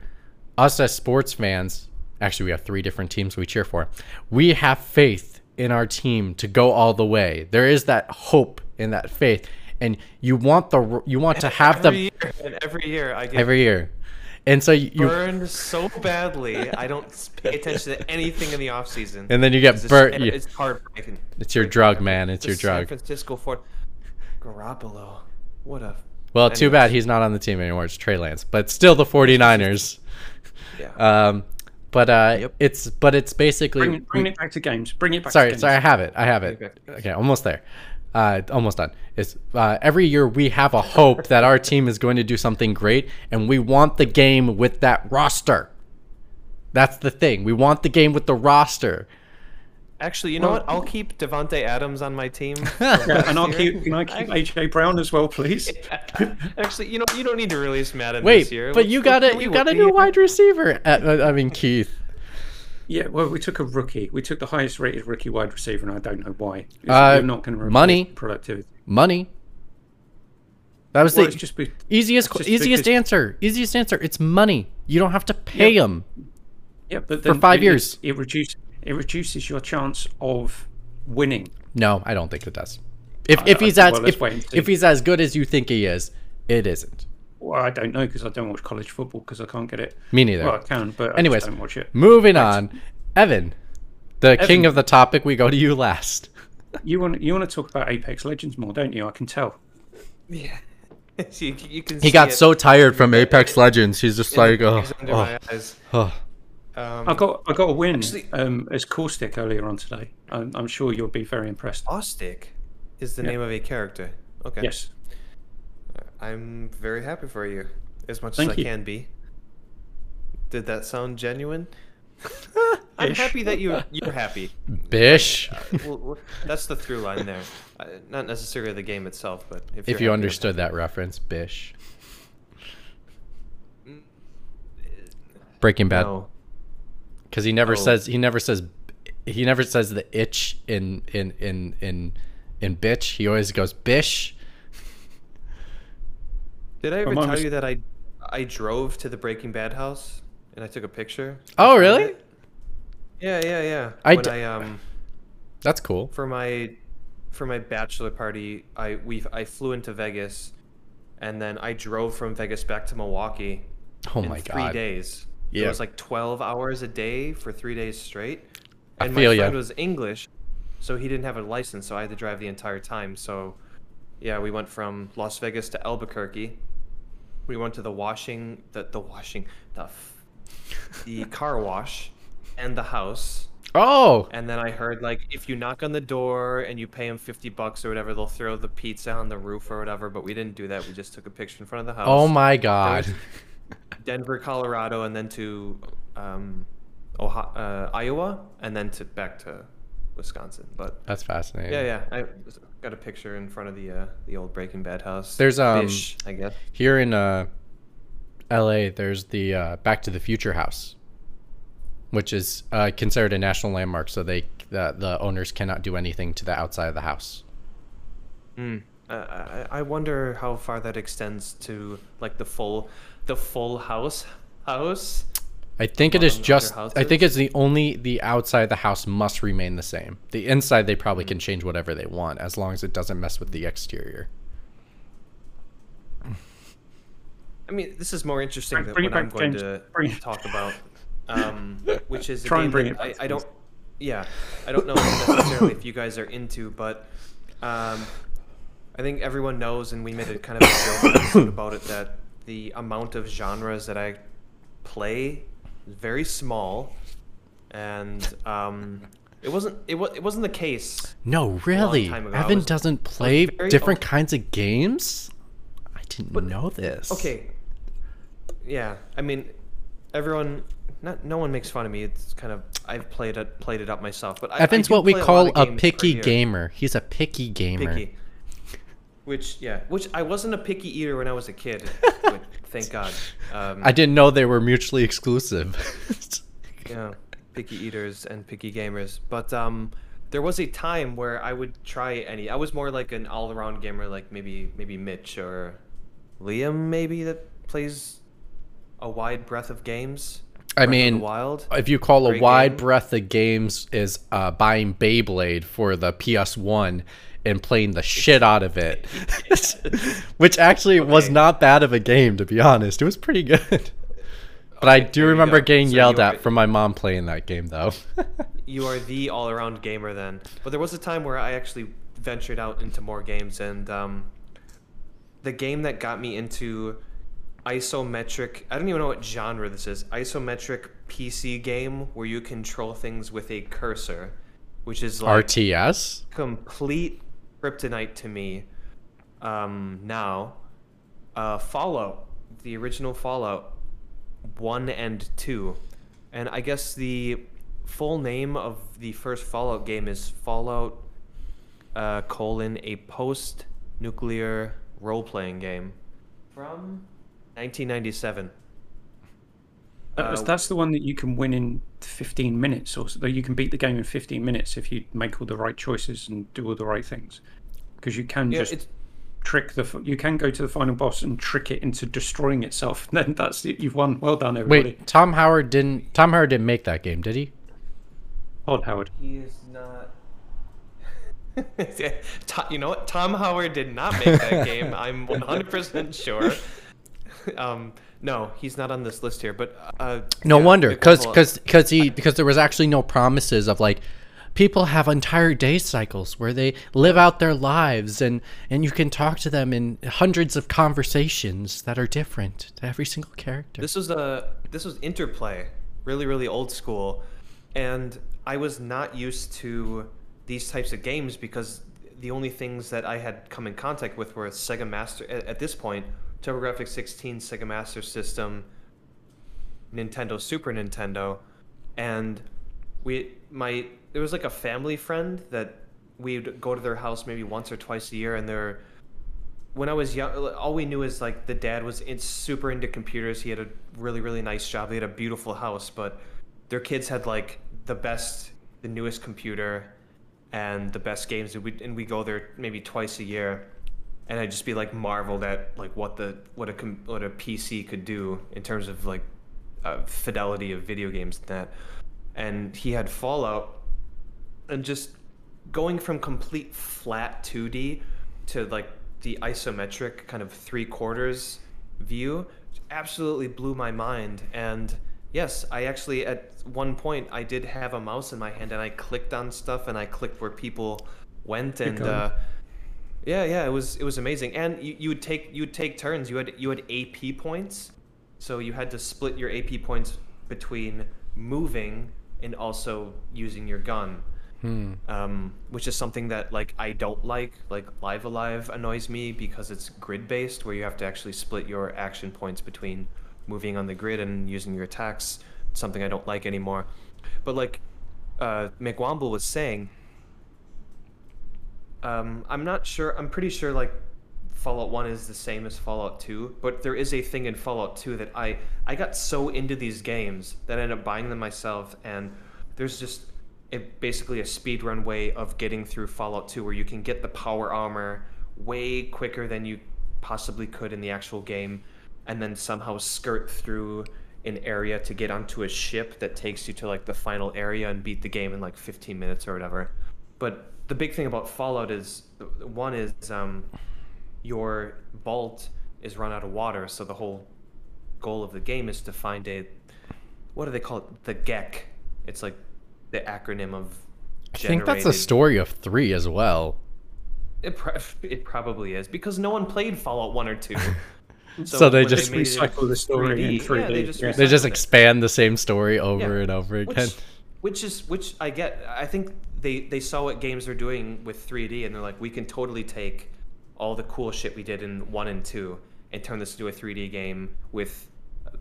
us as sports fans, actually, we have three different teams we cheer for. We have faith in our team to go all the way. There is that hope in that faith, and you want the you want to have every the year, and every year I get every year, and so you. burned so badly. I don't pay attention to anything in the off season. And then you get burnt. and you- It's heartbreaking. It's your drug, man. It's The your drug. San Francisco Ford Garoppolo. What a Well, too bad he's not on the team anymore. It's Trey Lance, but still the 49ers. yeah. Um, but uh, Yep. it's but it's basically Bring, bring it back to games. Bring it back. sorry, to games. sorry, I have it. I have it. Okay. Okay, almost there. Uh, almost done. It's uh, every year we have a hope that our team is going to do something great, and we want the game with that roster. That's the thing. We want the game with the roster. Actually, you know Well- what? I'll keep Davante Adams on my team. *laughs* And I'll keep. Can I keep AJ Brown as well, please? *laughs* Actually, you know, you don't need to release Madden Wait, this year. but you got a you got a new wide receiver. Uh, I mean Keith. Yeah, well, we took a rookie. We took the highest rated rookie wide receiver, and I don't know why. It's- Uh, we're not going to money. productivity. Money. That was Well, the just be, easiest just easiest because- answer. Easiest answer. It's money. You don't have to pay Yeah. them. yeah, but For five it- years. it, reduces it reduces your chance of winning. No, I don't think it does. If if he's as well, if, wait and see. if he's as good as you think he is, it isn't. Well, I don't know because I don't watch college football because I can't get it. Me neither. Well, I can, but Anyways, I just don't watch it. Moving on, Evan, the king of the topic. We go to you last. *laughs* You want you want to talk about Apex Legends more, don't you? I can tell. Yeah. *laughs* you, you can He see got it so tired from Apex Legends. He's just in like, oh, bags under oh, my eyes. oh. Um, I got I got a win Actually- um, as Caustic earlier on today. I'm, I'm sure you'll be very impressed. Caustic is the Yeah. name of a character. Okay. Yes. I'm very happy for you, as much Thank as you. I can be. Did that sound genuine? *laughs* I'm Ish. happy that you you're happy. Bish. well, well, that's the through line there. Uh, not necessarily the game itself, but if, if you're happy, understood that reference, Bish. Breaking Bad, No. because he never Oh. says he never says he never says the itch in in in in in bitch. He always goes bish. Did I ever tell you that I I drove to the Breaking Bad house and I took a picture? Oh, really? it? Yeah, yeah, yeah. I when d- I um That's cool. for my for my bachelor party, I we I flew into Vegas, and then I drove from Vegas back to Milwaukee. Oh in my three god. days. Yeah. It was like twelve hours a day for three days straight. I And feel my ya. friend was English, so he didn't have a license, so I had to drive the entire time. So, yeah, we went from Las Vegas to Albuquerque. We went to the washing, the the washing, the f- the *laughs* car wash, and the house. Oh, And then I heard like if you knock on the door and you pay them fifty bucks or whatever, they'll throw the pizza on the roof or whatever. But we didn't do that. We just took a picture in front of the house. oh my god. *laughs* Denver, Colorado, and then to um, Ohio, uh, Iowa, and then to back to Wisconsin. But That's fascinating. yeah, yeah, I got a picture in front of the uh, the old Breaking Bad house. There's, um, I guess. Here in uh, L.A., there's the uh, Back to the Future house, which is uh, considered a national landmark. So they the, the owners cannot do anything to the outside of the house. Mm. Uh, I, I wonder how far that extends to like the full the full house house. I think it is just. I think it's the only the outside of the house must remain the same. The inside they probably can change whatever they want as long as it doesn't mess with the exterior. I mean, this is more interesting Bring- than bring what I'm going James. to Bring talk about, um, *laughs* which is a Try and bring it back, I, I don't. Yeah, I don't know necessarily if you guys are into, but um, I think everyone knows, and we made a kind of a joke *coughs* about it that the amount of genres that I play is very small, and um, it wasn't it, was, it wasn't the case. No, really. Evan was- doesn't play different kinds of games. I didn't know this. Okay. Yeah, I mean, everyone, not no one makes fun of me. It's kind of I've played it played it up myself, but I, I Evan's do what we call a per picky gamer. He's a picky gamer. Picky. Which yeah, which I wasn't a picky eater when I was a kid. *laughs* but thank God. Um, I didn't know they were mutually exclusive. *laughs* yeah, picky eaters and picky gamers. But um, there was a time where I would try any. I was more like an all-around gamer, like maybe maybe Mitch or Liam maybe that plays a wide breadth of games. I Breath mean, Wild. if you call a wide game. breadth of games is uh, buying Beyblade for the PS1 and playing the shit out of it, *laughs* which actually was not bad of a game to be honest. It was pretty good. *laughs* But I do remember getting So yelled at from my mom playing that game though. *laughs* You are the all-around gamer then. But there was a time where I actually ventured out into more games, and um, the game that got me into isometric. I don't even know what genre this is. Isometric PC game where you control things with a cursor, which is like RTS. complete kryptonite to me. Um, now, uh, Fallout, the original Fallout, one and two, and I guess the full name of the first Fallout game is Fallout: uh, colon a post-nuclear role-playing game from 1997. That's, Uh, that's the one that you can win in 15 minutes, or so, you can beat the game in 15 minutes if you make all the right choices and do all the right things. Because you can Yeah, just it's trick the, you can go to the final boss and trick it into destroying itself. And *laughs* Then that's it. You've won. Well done, everybody. Wait, Tom Howard didn't. Tom Howard didn't make that game, did he? Todd Howard. He is not. *laughs* To- you know what? Tom Howard did not make that *laughs* game. I'm 100% sure. Um, no, he's not on this list here. But uh, No yeah, wonder, because because because he because there was actually no promises of like people have entire day cycles where they live out their lives and and you can talk to them in hundreds of conversations that are different to every single character. This was a this was interplay, really really old school, and I was not used to these types of games because the only things that I had come in contact with were Sega Master at, at this point, TurboGrafx 16, Sega Master System, Nintendo, Super Nintendo, and we my there was like a family friend that we'd go to their house maybe once or twice a year, and they're when I was young, all we knew is like the dad was in, super into computers. He had a really, really nice job. They had a beautiful house, but their kids had like the best, the newest computer, and the best games. And we and we go there maybe twice a year, and I'd just be like marveled at like what the what a what a PC could do in terms of like uh, fidelity of video games and that. And he had Fallout, and just going from complete flat 2D to like the isometric kind of three quarters view absolutely blew my mind. And yes, I actually at one point I did have a mouse in my hand and I clicked on stuff and I clicked where people went and uh, yeah, yeah, it was it was amazing. And you, you would take you would take turns. You had you had AP points, so you had to split your AP points between moving and also using your gun Hmm. um, which is something that like I don't like. Like Live A Live annoys me because it's grid based, where you have to actually split your action points between moving on the grid and using your attacks. Something I don't like anymore. But like uh, McWomble was saying, um, I'm not sure. I'm pretty sure like Fallout 1 is the same as Fallout 2, but there is a thing in Fallout 2 that I I got so into these games that I ended up buying them myself and there's just a, basically a speedrun way of getting through Fallout 2 where you can get the power armor way quicker than you possibly could in the actual game and then somehow skirt through an area to get onto a ship that takes you to like the final area and beat the game in like 15 minutes or whatever. But the big thing about Fallout is one is um, your vault is run out of water, so the whole goal of the game is to find a what do they call it? The GECK. It's like the acronym of. I think that's a story of three as well. It, pro- *laughs* it probably is because no one played Fallout one or two. *laughs* So they just made it in recycle the story in 3D, yeah, they 3D, just yeah. They just recycled it. expand the same story over Yeah. and over again. which, which is which I get. I think they they saw what games are doing with 3D, and they're like, we can totally take all the cool shit we did in one and two and turn this into a 3D game with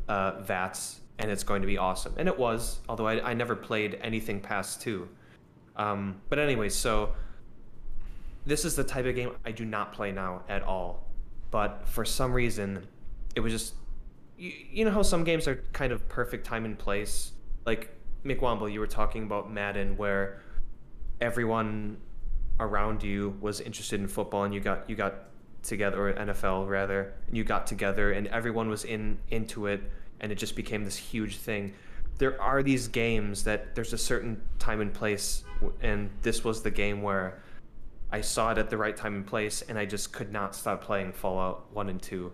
uh, VATS, and it's going to be awesome. And it was, although I, I never played anything past two. Um, but anyway, so this is the type of game I do not play now at all. But for some reason, it was just you, you know how some games are kind of perfect time and place. Like McWomble, you were talking about Madden, where everyone around you was interested in football, and you got you got together, or NFL rather, and you got together, and everyone was in into it, and it just became this huge thing. There are these games that there's a certain time and place, and this was the game where I saw it at the right time and place, and I just could not stop playing Fallout One and Two.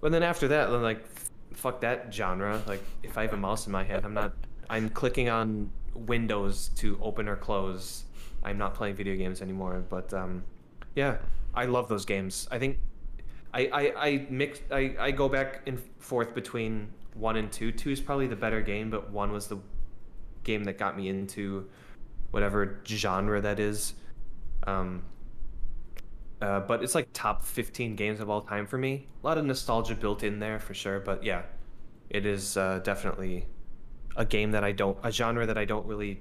But then after that, then like, fuck that genre. Like, if I have a mouse in my hand, I'm not. I'm clicking on windows to open or close. I'm not playing video games anymore. But um, yeah, I love those games. I think I I, I mix I, I go back and forth between one and two. Two is probably the better game, but one was the game that got me into whatever genre that is. Um, uh, but it's like top 15 games of all time for me. A lot of nostalgia built in there for sure, but yeah, it is uh, definitely a game that I don't, a genre that I don't really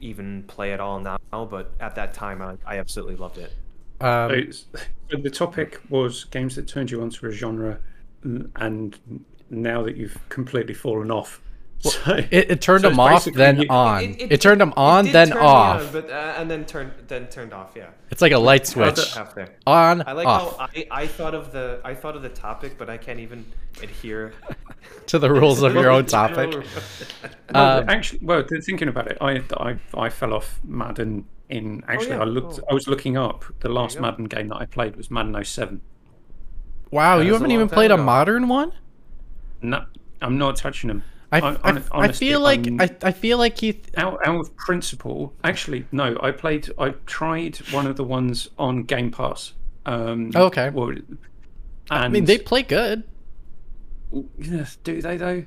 even play at all now. But at that time, I, I absolutely loved it. Um, So, the topic was games that turned you onto a genre, and now that you've completely fallen off. *laughs* so, it, it turned so them off, then you- on. It, turned them on, did then turn me off. on, but uh, and then turned then turned off. Yeah, It's like a light switch. the- half there. On, I like off. how I, I thought of the I thought of the topic, but I can't even adhere *laughs* to the rules of your own *laughs* topic. Well, Um, actually, well, thinking about it, I, I I fell off Madden in. Actually, yeah, I looked. cool. I was looking up the last. Madden game that I played was Madden 07. Wow, That you haven't even time played a modern one? No, I'm not touching them. I, I, I feel like I'm- I, I feel like Keith. out, out of principle, actually, no. I played. I tried one of the ones on Game Pass. Um, Oh, okay. Well, and I mean, they play good. Yes, do they though?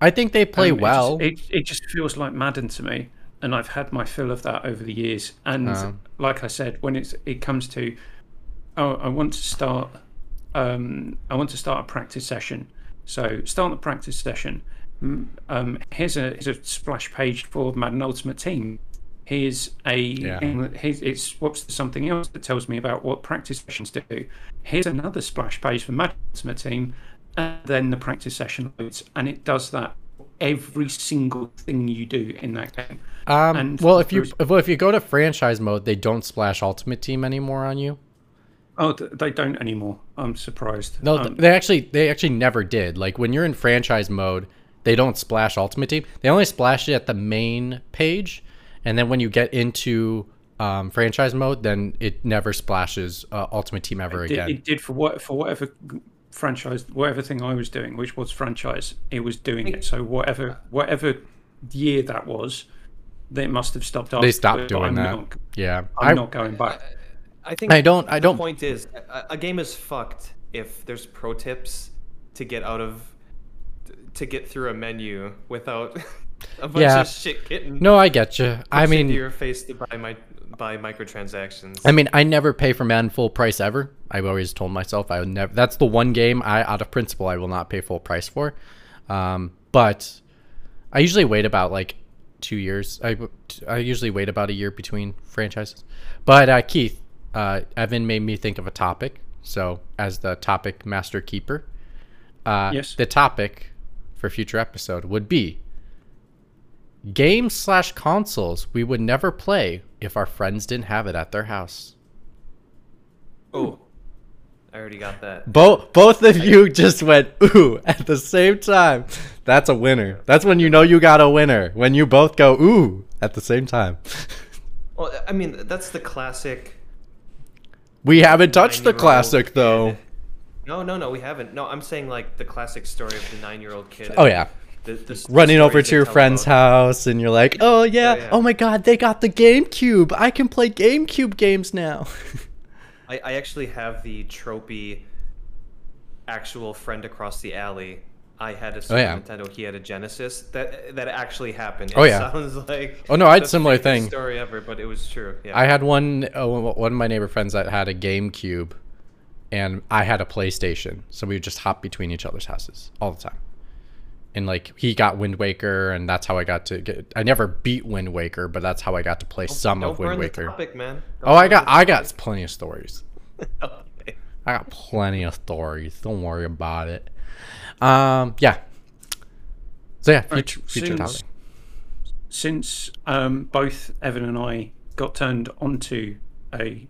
I think they play Um, it just- well. It, it, just feels like Madden to me, and I've had my fill of that over the years. And Oh. like I said, when it's it comes to, oh, I want to start, um, I want to start a practice session. So start the practice session. Um, here's a here's a splash page for Madden Ultimate Team. Here's a Yeah. here's, it swaps to something else that tells me about what practice sessions do. Here's another splash page for Madden Ultimate Team, and then the practice session loads, and it does that every single thing you do in that game. Um, and well, if you well, if you go to franchise mode, they don't splash Ultimate Team anymore on you. Oh, they don't anymore. I'm surprised. No, Um, they actually they actually never did. Like when you're in franchise mode, they don't splash Ultimate Team. They only splash it at the main page, and then when you get into um, franchise mode, then it never splashes uh, Ultimate Team ever it, again. it did for what for whatever franchise, whatever thing I was doing, which was franchise. It was doing it. So whatever whatever year that was, they must have stopped. they stopped it, doing I'm that. Not, yeah, I'm I, not going back. I think I don't- I the don't- point is a, a game is fucked if there's pro tips to get out of to get through a menu without *laughs* a bunch Yeah. of shit getting no, I get you. I mean, your face to buy my buy microtransactions. I mean, I never pay for Madden full price ever. I've always told myself I would never. That's the one game I, out of principle, I will not pay full price for. Um, but I usually wait about like two years. I I usually wait about a year between franchises. But uh, Keith, uh, Evan made me think of a topic. So as the topic master keeper, uh, Yes. the topic for future episode would be games slash consoles we would never play if our friends didn't have it at their house. oh, I already got that. Both both of you just went ooh at the same time. That's a winner. That's when you know you got a winner. When you both go ooh at the same time. *laughs* Well, I mean that's the classic. We haven't touched the nine-year-old classic kid. No, no, no, we haven't. No, I'm saying like the classic story of the nine-year-old kid. Oh yeah. The, the, Running over to your friend's about- house and you're like, "Oh yeah, yeah. oh my god, they got the GameCube. I can play GameCube games now." I, I actually have the tropey actual friend across the alley. I had a Super Oh, yeah. Nintendo, he had a Genesis. That that actually happened. Oh, yeah. sounds like Oh, no, I had similar thing. story ever, but it was true. Yeah. I had one uh, one of my neighbor friends that had a GameCube, and I had a PlayStation, so we would just hop between each other's houses all the time. And like he got Wind Waker, and that's how I got to get. I never beat Wind Waker, but that's how I got to play some Don't of Wind burn Waker. The topic, man. Oh, I got I got plenty of stories. *laughs* got. I got plenty of stories. Don't worry about it. Um, yeah. So yeah, Right, future, future since- topic. Since um, both Evan and I got turned onto a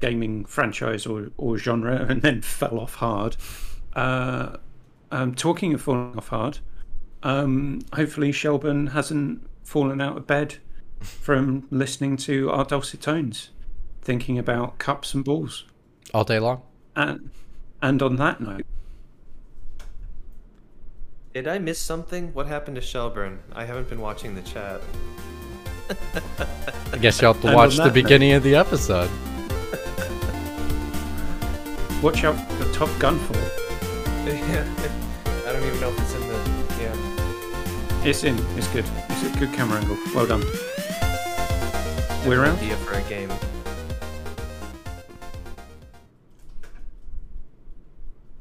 gaming franchise or, or genre *laughs* and then fell off hard. Uh, um, talking of falling off hard, um, hopefully Shelburne hasn't fallen out of bed *laughs* from listening to our dulcet tones, thinking about cups and balls. All day long. And and on that note, Did I miss something? What happened to Shelburne? I haven't been watching the chat. *laughs* I guess you'll have to watch the that note- beginning of the episode. Watch out for Top Gun for. *laughs* yeah. I don't even know if it's in the. Yeah. It's in. It's good. It's a good camera angle. Well done. We're out. idea for a game.